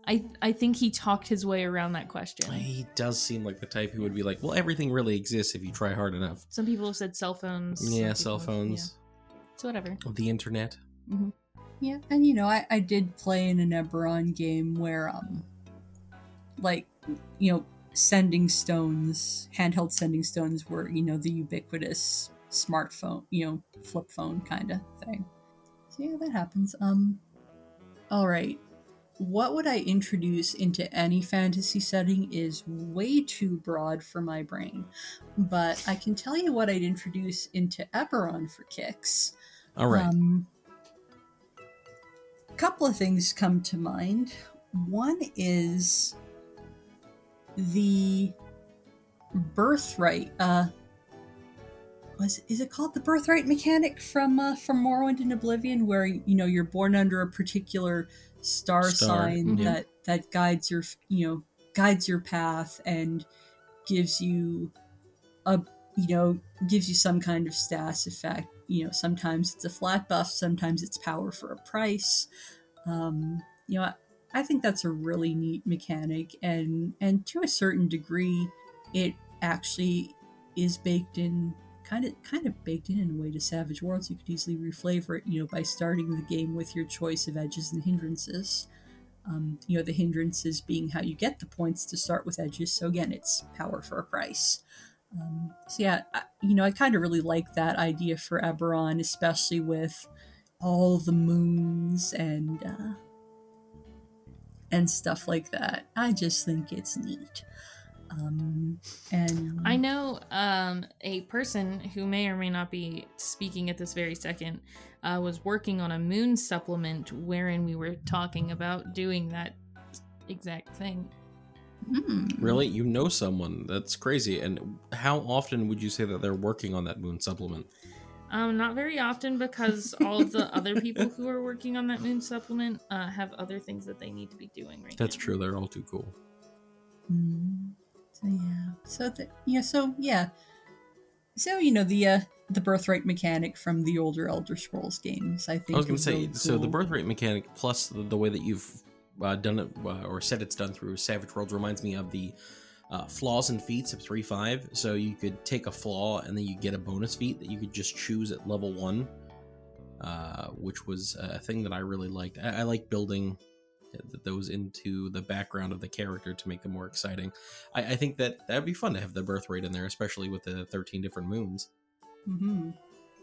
I I think he talked his way around that question. He does seem like the type who would be like, well, everything really exists if you try hard enough. Some people have said cell phones. Yeah, people cell have- phones, yeah. So whatever. the internet. Yeah, and you know, I, I did play in an Eberron game where, um, like, you know, sending stones, handheld sending stones were, you know, the ubiquitous smartphone, you know, flip phone kind of thing. So yeah, that happens. Um, all right. What would I introduce into any fantasy setting is way too broad for my brain, but I can tell you what I'd introduce into Eberron for kicks. All right. Um, a couple of things come to mind. One is the birthright. Uh, was is it called the birthright mechanic from uh, from Morrowind and Oblivion, where you know you're born under a particular star, Star, sign mhm. that that guides your you know guides your path and gives you a you know gives you some kind of stats effect you know sometimes it's a flat buff sometimes it's power for a price um you know I, I think that's a really neat mechanic and and to a certain degree it actually is baked in kind of kind of baked in in a way to savage worlds you could easily reflavor it you know by starting the game with your choice of edges and hindrances um, you know the hindrances being how you get the points to start with edges so again it's power for a price um, so yeah, I, you know, I kind of really like that idea for Eberron, especially with all the moons and uh, and stuff like that. I just think it's neat. Um, and I know um, a person who may or may not be speaking at this very second uh, was working on a moon supplement wherein we were talking about doing that exact thing. Hmm. Really? You know someone? That's crazy. And how often would you say that they're working on that moon supplement? Um, not very often because all of the other people who are working on that moon supplement uh, have other things that they need to be doing right That's now. true. They're all too cool. Mm. So yeah. So the, yeah. So yeah. So you know the uh, the birthright mechanic from the older Elder Scrolls games. I think I was going to say, really so the birthright mechanic plus the, the way that you've uh, done it uh, or said it's done through Savage Worlds reminds me of the uh, flaws and feats of three five. So you could take a flaw and then you get a bonus feat that you could just choose at level 1, uh, which was a thing that I really liked. I, I like building those into the background of the character to make them more exciting. I, I think that that would be fun to have the birth rate in there, especially with the 13 different moons. hmm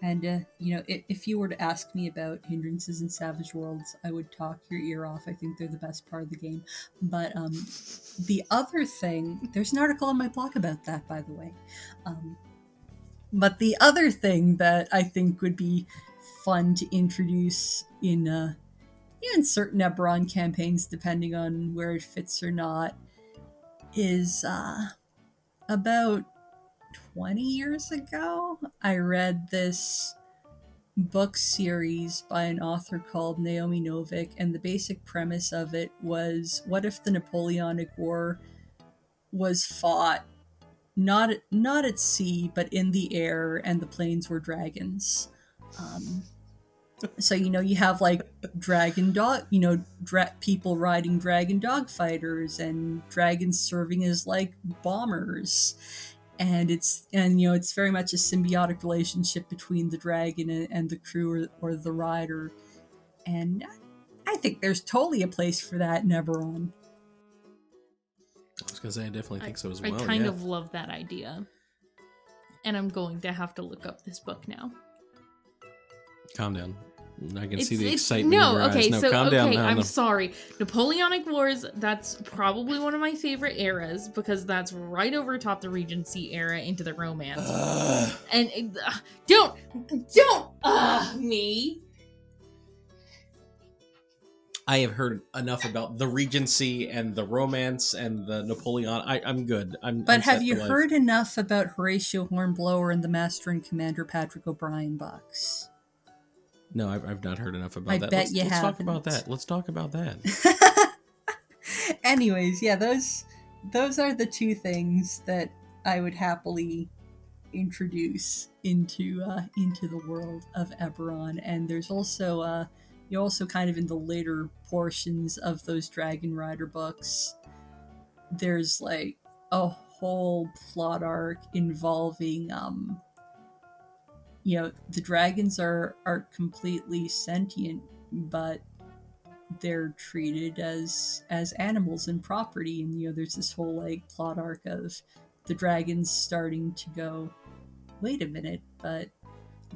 And uh, you know, if, if you were to ask me about hindrances in Savage Worlds, I would talk your ear off. I think they're the best part of the game. But um, the other thing, there's an article on my blog about that, by the way. Um, but the other thing that I think would be fun to introduce in uh, in certain Eberron campaigns, depending on where it fits or not, is uh, about 20 years ago, I read this book series by an author called Naomi Novik, and the basic premise of it was what if the Napoleonic War was fought not not at sea, but in the air, and the planes were dragons. Um, so you know you have like dragon dog, you know, dra- people riding dragon dog fighters, and dragons serving as like bombers, and it's and you know it's very much a symbiotic relationship between the dragon and, and the crew or, or the rider, and I think there's totally a place for that in Eberron. I was gonna say I definitely think so as well I kind yeah. of love that idea. And I'm going to have to look up this book now. Calm down. I can It's- see the it's- excitement no, in your okay, eyes. No, so calm okay, down. No, I'm no. sorry. Napoleonic Wars, that's probably one of my favorite eras because that's right over top the Regency era into the Romance. Ugh. and uh, don't, don't, uh, me. I have heard enough about the Regency and the romance and the Napoleon. I, I'm good. I'm. But I'm have you heard enough about Horatio Hornblower and the Master and Commander Patrick O'Brian books? No, I've, I've not heard enough about I that. bet let's, you let's talk about that. Let's talk about that. <laughs> Anyways, yeah, those those are the two things that I would happily introduce into uh, into the world of Eberron. And there's also uh, you also kind of in the later portions of those Dragon Rider books. There's like a whole plot arc involving um you know the dragons are are completely sentient but they're treated as as animals and property. And you know there's this whole like plot arc of the dragons starting to go wait a minute but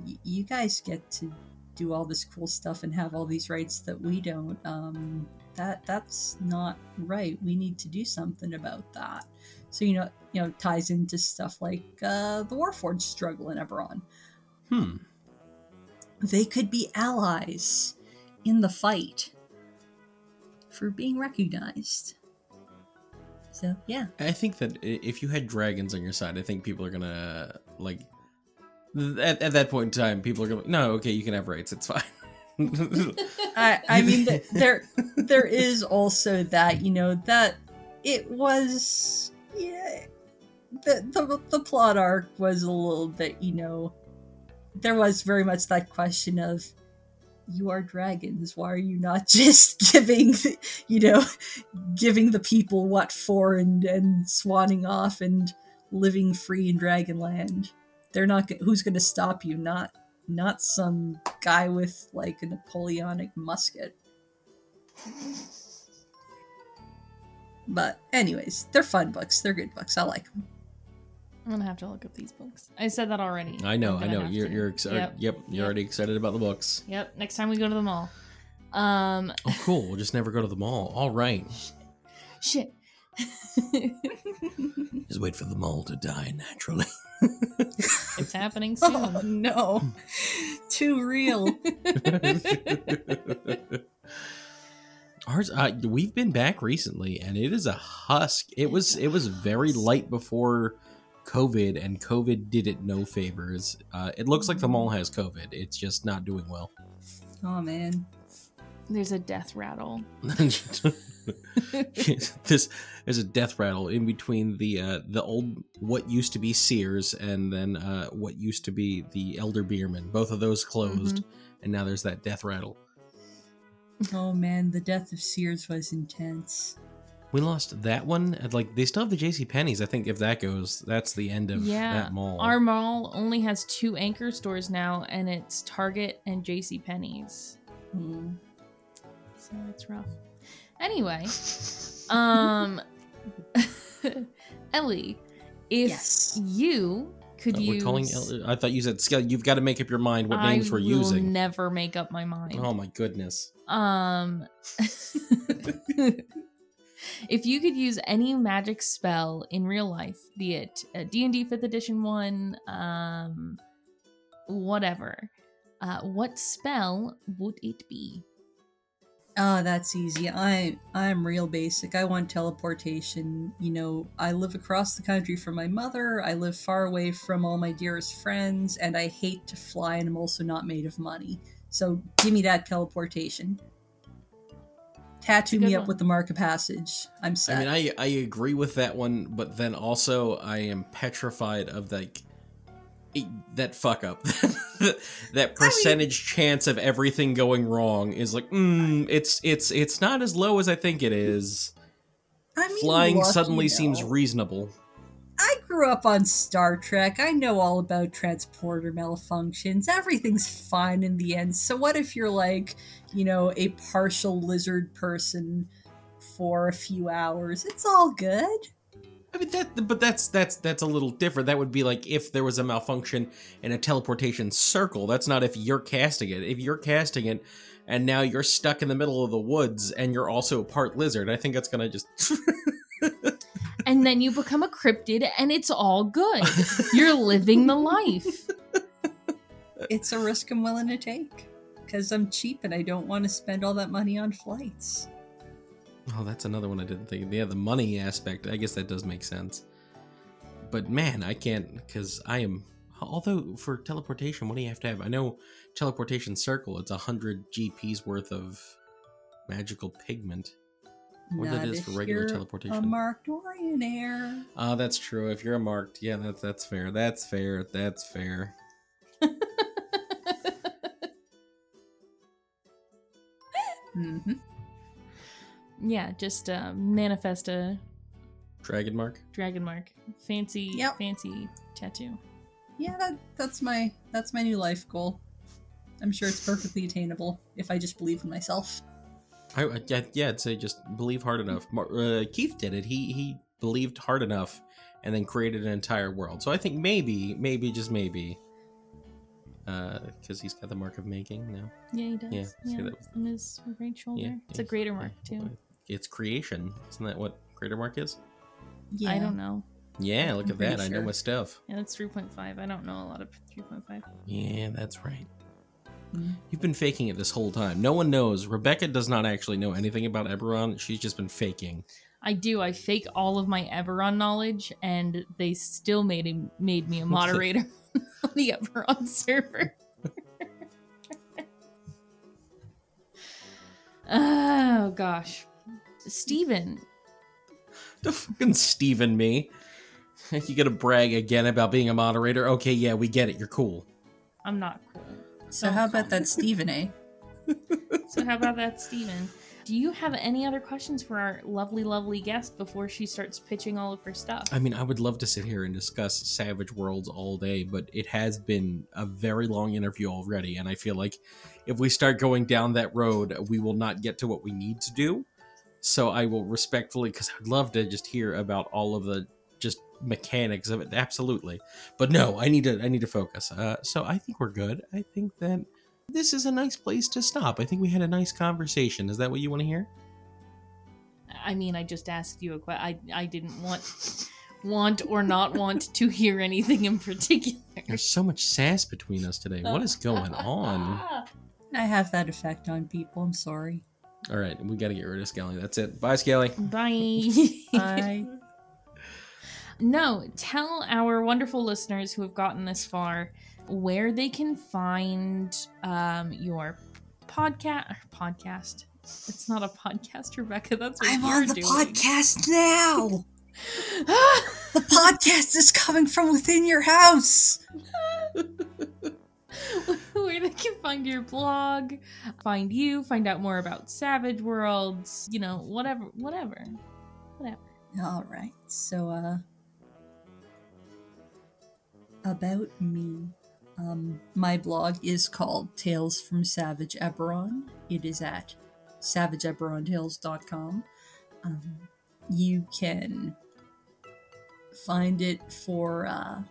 y- you guys get to do all this cool stuff and have all these rights that we don't um that that's not right. We need to do something about that. So you know you know ties into stuff like uh the warforged struggle in eberron Hmm. they could be allies in the fight for being recognized. So, yeah. I think that if you had dragons on your side, I think people are gonna like. At, at that point in time, people are gonna no, okay, you can have rights. It's fine. <laughs> I, I mean, th- there there is also that, you know, that it was, yeah, the, the, the plot arc was a little bit, you know, there was very much that question of, you are dragons. Why are you not <laughs> just giving, you know, giving the people what for and and swanning off and living free in Dragonland? They're not. Who's going to stop you? Not not some guy with like a Napoleonic musket. But anyways, they're fun books. They're good books. I like them. I'm gonna have to look up these books. I said that already. I know, I'm I gonna know. You're to. you're excited. Yep. Yep, you're Yep. already excited about the books. Yep. Next time we go to the mall. Um. Oh, cool. We'll just never go to the mall. All right. <laughs> Shit. <laughs> Just wait for the mall to die naturally. <laughs> it's happening soon. Oh no, too real. Ours, uh, we've been back recently, and it is a husk. It was it was very light before COVID, and COVID did it no favors. Uh, it looks like the mall has COVID. It's just not doing well. Oh man. There's a death rattle. <laughs> <laughs> this there's a death rattle in between the uh, the old what used to be Sears and then uh, what used to be the Elder Beerman. Both of those closed, and now there's that death rattle. Oh man, the death of Sears was intense. We lost that one. Like they still have the J.C. Penney's. I think if that goes, that's the end of Yeah, that mall. Our mall only has two anchor stores now, and it's Target and J.C. Penney's. Hmm. So it's rough. Anyway, um, <laughs> Ellie, if Yes. you could Uh, we're calling. El- I thought you said Skel- You've got to make up your mind what I names we're will using. never make up my mind. Oh my goodness. Um, <laughs> <laughs> if you could use any magic spell in real life, be it a D&D 5th edition one, um, whatever, uh, what spell would it be? Oh, that's easy. I I'm real basic. I want teleportation. You know, I live across the country from my mother. I live far away from all my dearest friends, and I hate to fly, and I'm also not made of money. So give me that teleportation. Tattoo me up one. with the mark of passage. I'm set. I mean, I I agree with that one, but then also I am petrified of like that fuck up. <laughs> that percentage chance of everything going wrong is like, mm, it's it's it's not as low as I think it is. I mean, Flying suddenly you seems reasonable. I grew up on Star Trek. I know all about transporter malfunctions. Everything's fine in the end. So what if you're like, you know, a partial lizard person for a few hours? It's all good. I mean that, but that's that's that's a little different. That would be like if there was a malfunction in a teleportation circle. That's not if you're casting it. If you're casting it, and now you're stuck in the middle of the woods, and you're also part lizard, I think that's gonna just. <laughs> and then you become a cryptid and it's all good. You're living the life. It's a risk I'm willing to take because I'm cheap and I don't want to spend all that money on flights. oh, that's another one I didn't think. of. Yeah, the money aspect. I guess that does make sense. But man, I can't because I am. Although for teleportation, what do you have to have? I know teleportation circle. It's a hundred GPs worth of magical pigment. More than Not it is for regular you're teleportation. A marked Orien heir. Ah, that's true. If you're a marked, yeah, that's that's fair. That's fair. That's fair. hmm yeah, just uh, manifest a Dragon mark. dragon mark. Fancy, Yep. fancy tattoo. Yeah, that, that's my that's my new life goal. I'm sure it's perfectly attainable if I just believe in myself. I, I yeah, yeah, I'd say just believe hard enough. Uh, Keith did it. He he believed hard enough, and then created an entire world. So I think maybe, maybe just maybe, because he's got the mark of making now. Yeah, he does. Yeah, Yeah, that on his right shoulder. Yeah, it's a yeah, greater yeah. mark too. It's creation. Isn't that what greater mark is? Yeah, I don't know. Yeah, look I'm at that. pretty I know my stuff. Yeah, that's three point five. I don't know a lot of three point five. Yeah, that's right. Mm. You've been faking it this whole time. No one knows. Rebecca does not actually know anything about Eberron. She's just been faking. I do. I fake all of my Eberron knowledge, and they still made him made me a <laughs> moderator <laughs> on the Eberron server. <laughs> oh gosh, Steven, The fucking Steven me. You gotta brag again about being a moderator. Okay, yeah, we get it. You're cool. I'm not cool. So how about that Stephen eh? So how about that, Steven? Do you have any other questions for our lovely, lovely guest before she starts pitching all of her stuff? I mean, I would love to sit here and discuss Savage Worlds all day, but it has been a very long interview already, and I feel like if we start going down that road, we will not get to what we need to do. So I will respectfully, because I'd love to just hear about all of the just mechanics of it, absolutely. But no, I need to, I need to focus. Uh, so I think we're good. I think that this is a nice place to stop. I think we had a nice conversation. Is that what you want to hear? I mean, I just asked you a question. I I didn't want want or not want to hear anything in particular. There's so much sass between us today. What is going on? I have that effect on people. I'm sorry. All right, we got to get rid of Skelly. That's it. Bye, Skelly. Bye. Bye. <laughs> no, tell our wonderful listeners who have gotten this far where they can find um, your podcast. Podcast. It's not a podcast, Rebecca. That's what I'm on the doing. podcast now. <laughs> The podcast is coming from within your house. <laughs> where they can find your blog, find you, find out more about Savage Worlds, you know, whatever, whatever. All right. So, uh, about me. Um, my blog is called Tales from Savage Eberron. It is at savageeberrontales.com. Um, you can find it for, uh,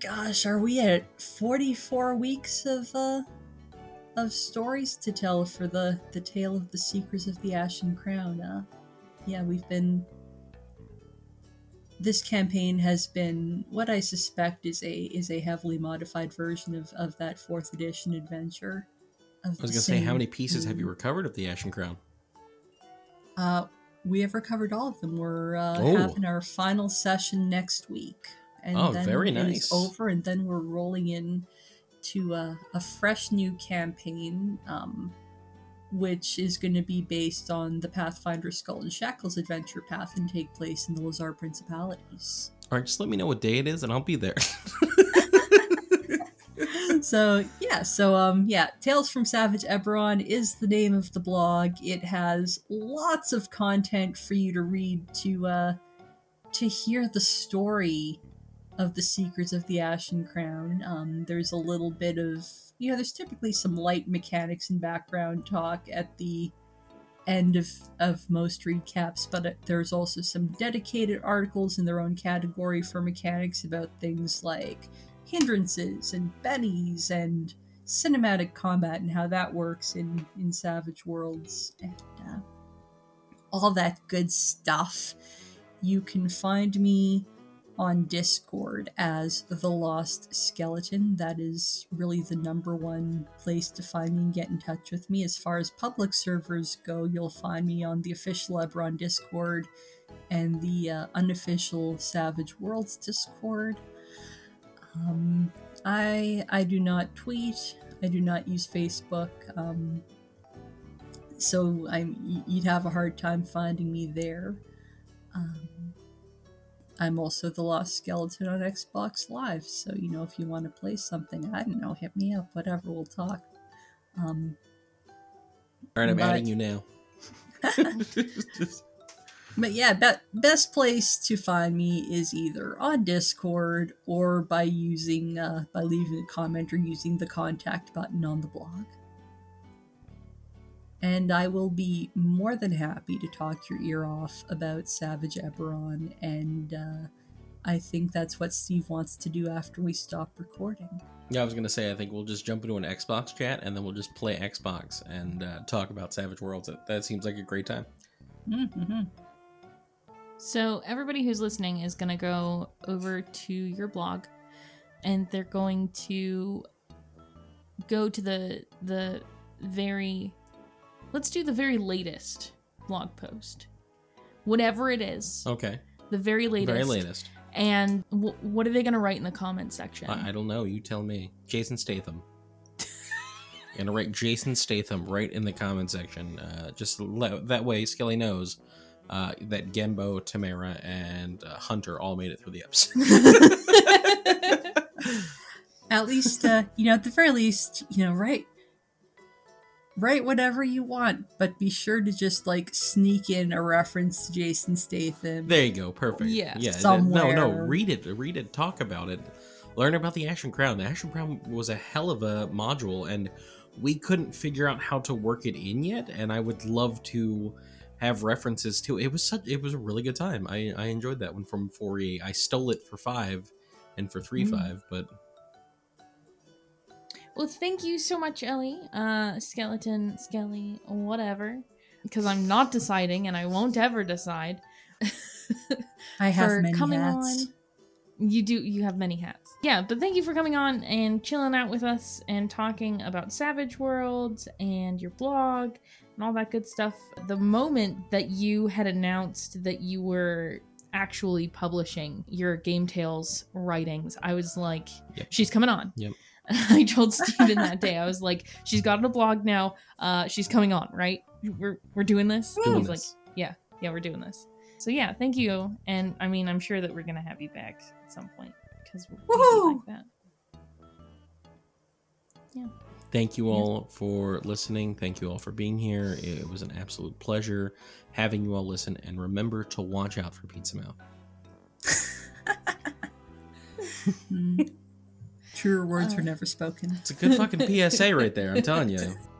gosh, are we at 44 weeks of, uh, of stories to tell for the, the tale of the Seekers of the Ashen Crown, uh? yeah, we've been. This campaign has been what I suspect is a is a heavily modified version of, of that fourth edition adventure. Of I was gonna say, how many pieces have you recovered of the Ashen Crown? Uh, we have recovered all of them. We're uh, Oh. having our final session next week, and Oh, then very it is over, and then we're rolling in to uh, a fresh new campaign. Um, which is going to be based on the Pathfinder Skull and Shackles adventure path and take place in the Lhazaar Principalities. All right, just let me know what day it is, and I'll be there. <laughs> <laughs> so yeah, so um yeah, Tales from Savage Eberron is the name of the blog. It has lots of content for you to read to uh to hear the story of the Seekers of the Ashen Crown. Um, there's a little bit of you know, there's typically some light mechanics and background talk at the end of, of most recaps, but there's also some dedicated articles in their own category for mechanics about things like hindrances and bennies and cinematic combat and how that works in, in Savage Worlds and uh, all that good stuff. You can find me on Discord as The Lost Skeleton. That is really the number one place to find me and get in touch with me. As far as public servers go, you'll find me on the official Eberron Discord and the uh, unofficial Savage Worlds Discord. Um, I I do not tweet. I do not use Facebook. Um, so I'm you'd have a hard time finding me there. Um, I'm also the Lost Skeleton on Xbox Live, so you know if you want to play something, I don't know, hit me up, whatever, we'll talk. Um, All right, I'm but- adding you now. <laughs> But yeah, be- best place to find me is either on Discord or by using uh, by leaving a comment or using the contact button on the blog. And I will be more than happy to talk your ear off about Savage Eberron, and uh, I think that's what Steve wants to do after we stop recording. yeah, I was gonna say I think we'll just jump into an Xbox chat and then we'll just play Xbox and uh, talk about Savage Worlds. That, that seems like a great time. Mm-hmm. So everybody who's listening is going to go over to your blog and they're going to go to the the very let's do the very latest blog post. Whatever it is. Okay, The very latest. very latest. And w- what are they going to write in the comment section? I, I don't know. You tell me. Jason Statham. <laughs> gonna write Jason Statham right in the comment section. Uh, just le- that way, Skelly knows uh, that Gembo, Tamara, and uh, Hunter all made it through the episode. <laughs> <laughs> at least uh, you know at the very least you know write write whatever you want but be sure to just like sneak in a reference to jason statham there you go. Perfect. Yeah. Yeah. th- No, no. Read it. Read it. Talk about it. Learn about the Ashen Crown. The Ashen Crown was a hell of a module, and we couldn't figure out how to work it in yet. And I would love to have references to it. Was such. It was a really good time. I I enjoyed that one from 4E. I stole it for five, and for three Mm. five, but well, thank you so much, Ellie. Uh, skeleton, Skelly, whatever. Because I'm not deciding and I won't ever decide. i <laughs> have for many coming hats on. You do. You have many hats. Yeah, but thank you for coming on and chilling out with us and talking about Savage Worlds and your blog and all that good stuff. The moment that you had announced that you were actually publishing your Game Tales writings, I was like, Yep. "She's coming on." Yep. <laughs> I told Steven that day. I was like, "She's got a blog now. Uh, she's coming on, right? We're we're doing this." doing He was this. like, "Yeah, yeah, we're doing this." So yeah, thank you. And I mean, I'm sure that we're gonna have you back at some point because we do Woohoo! like that. Yeah. Thank you all for listening. Thank you all for being here. It was an absolute pleasure having you all listen. And remember to watch out for Pizza Mouth. <laughs> <laughs> Truer words were oh. never spoken It's a good fucking PSA right there. I'm telling you. <laughs>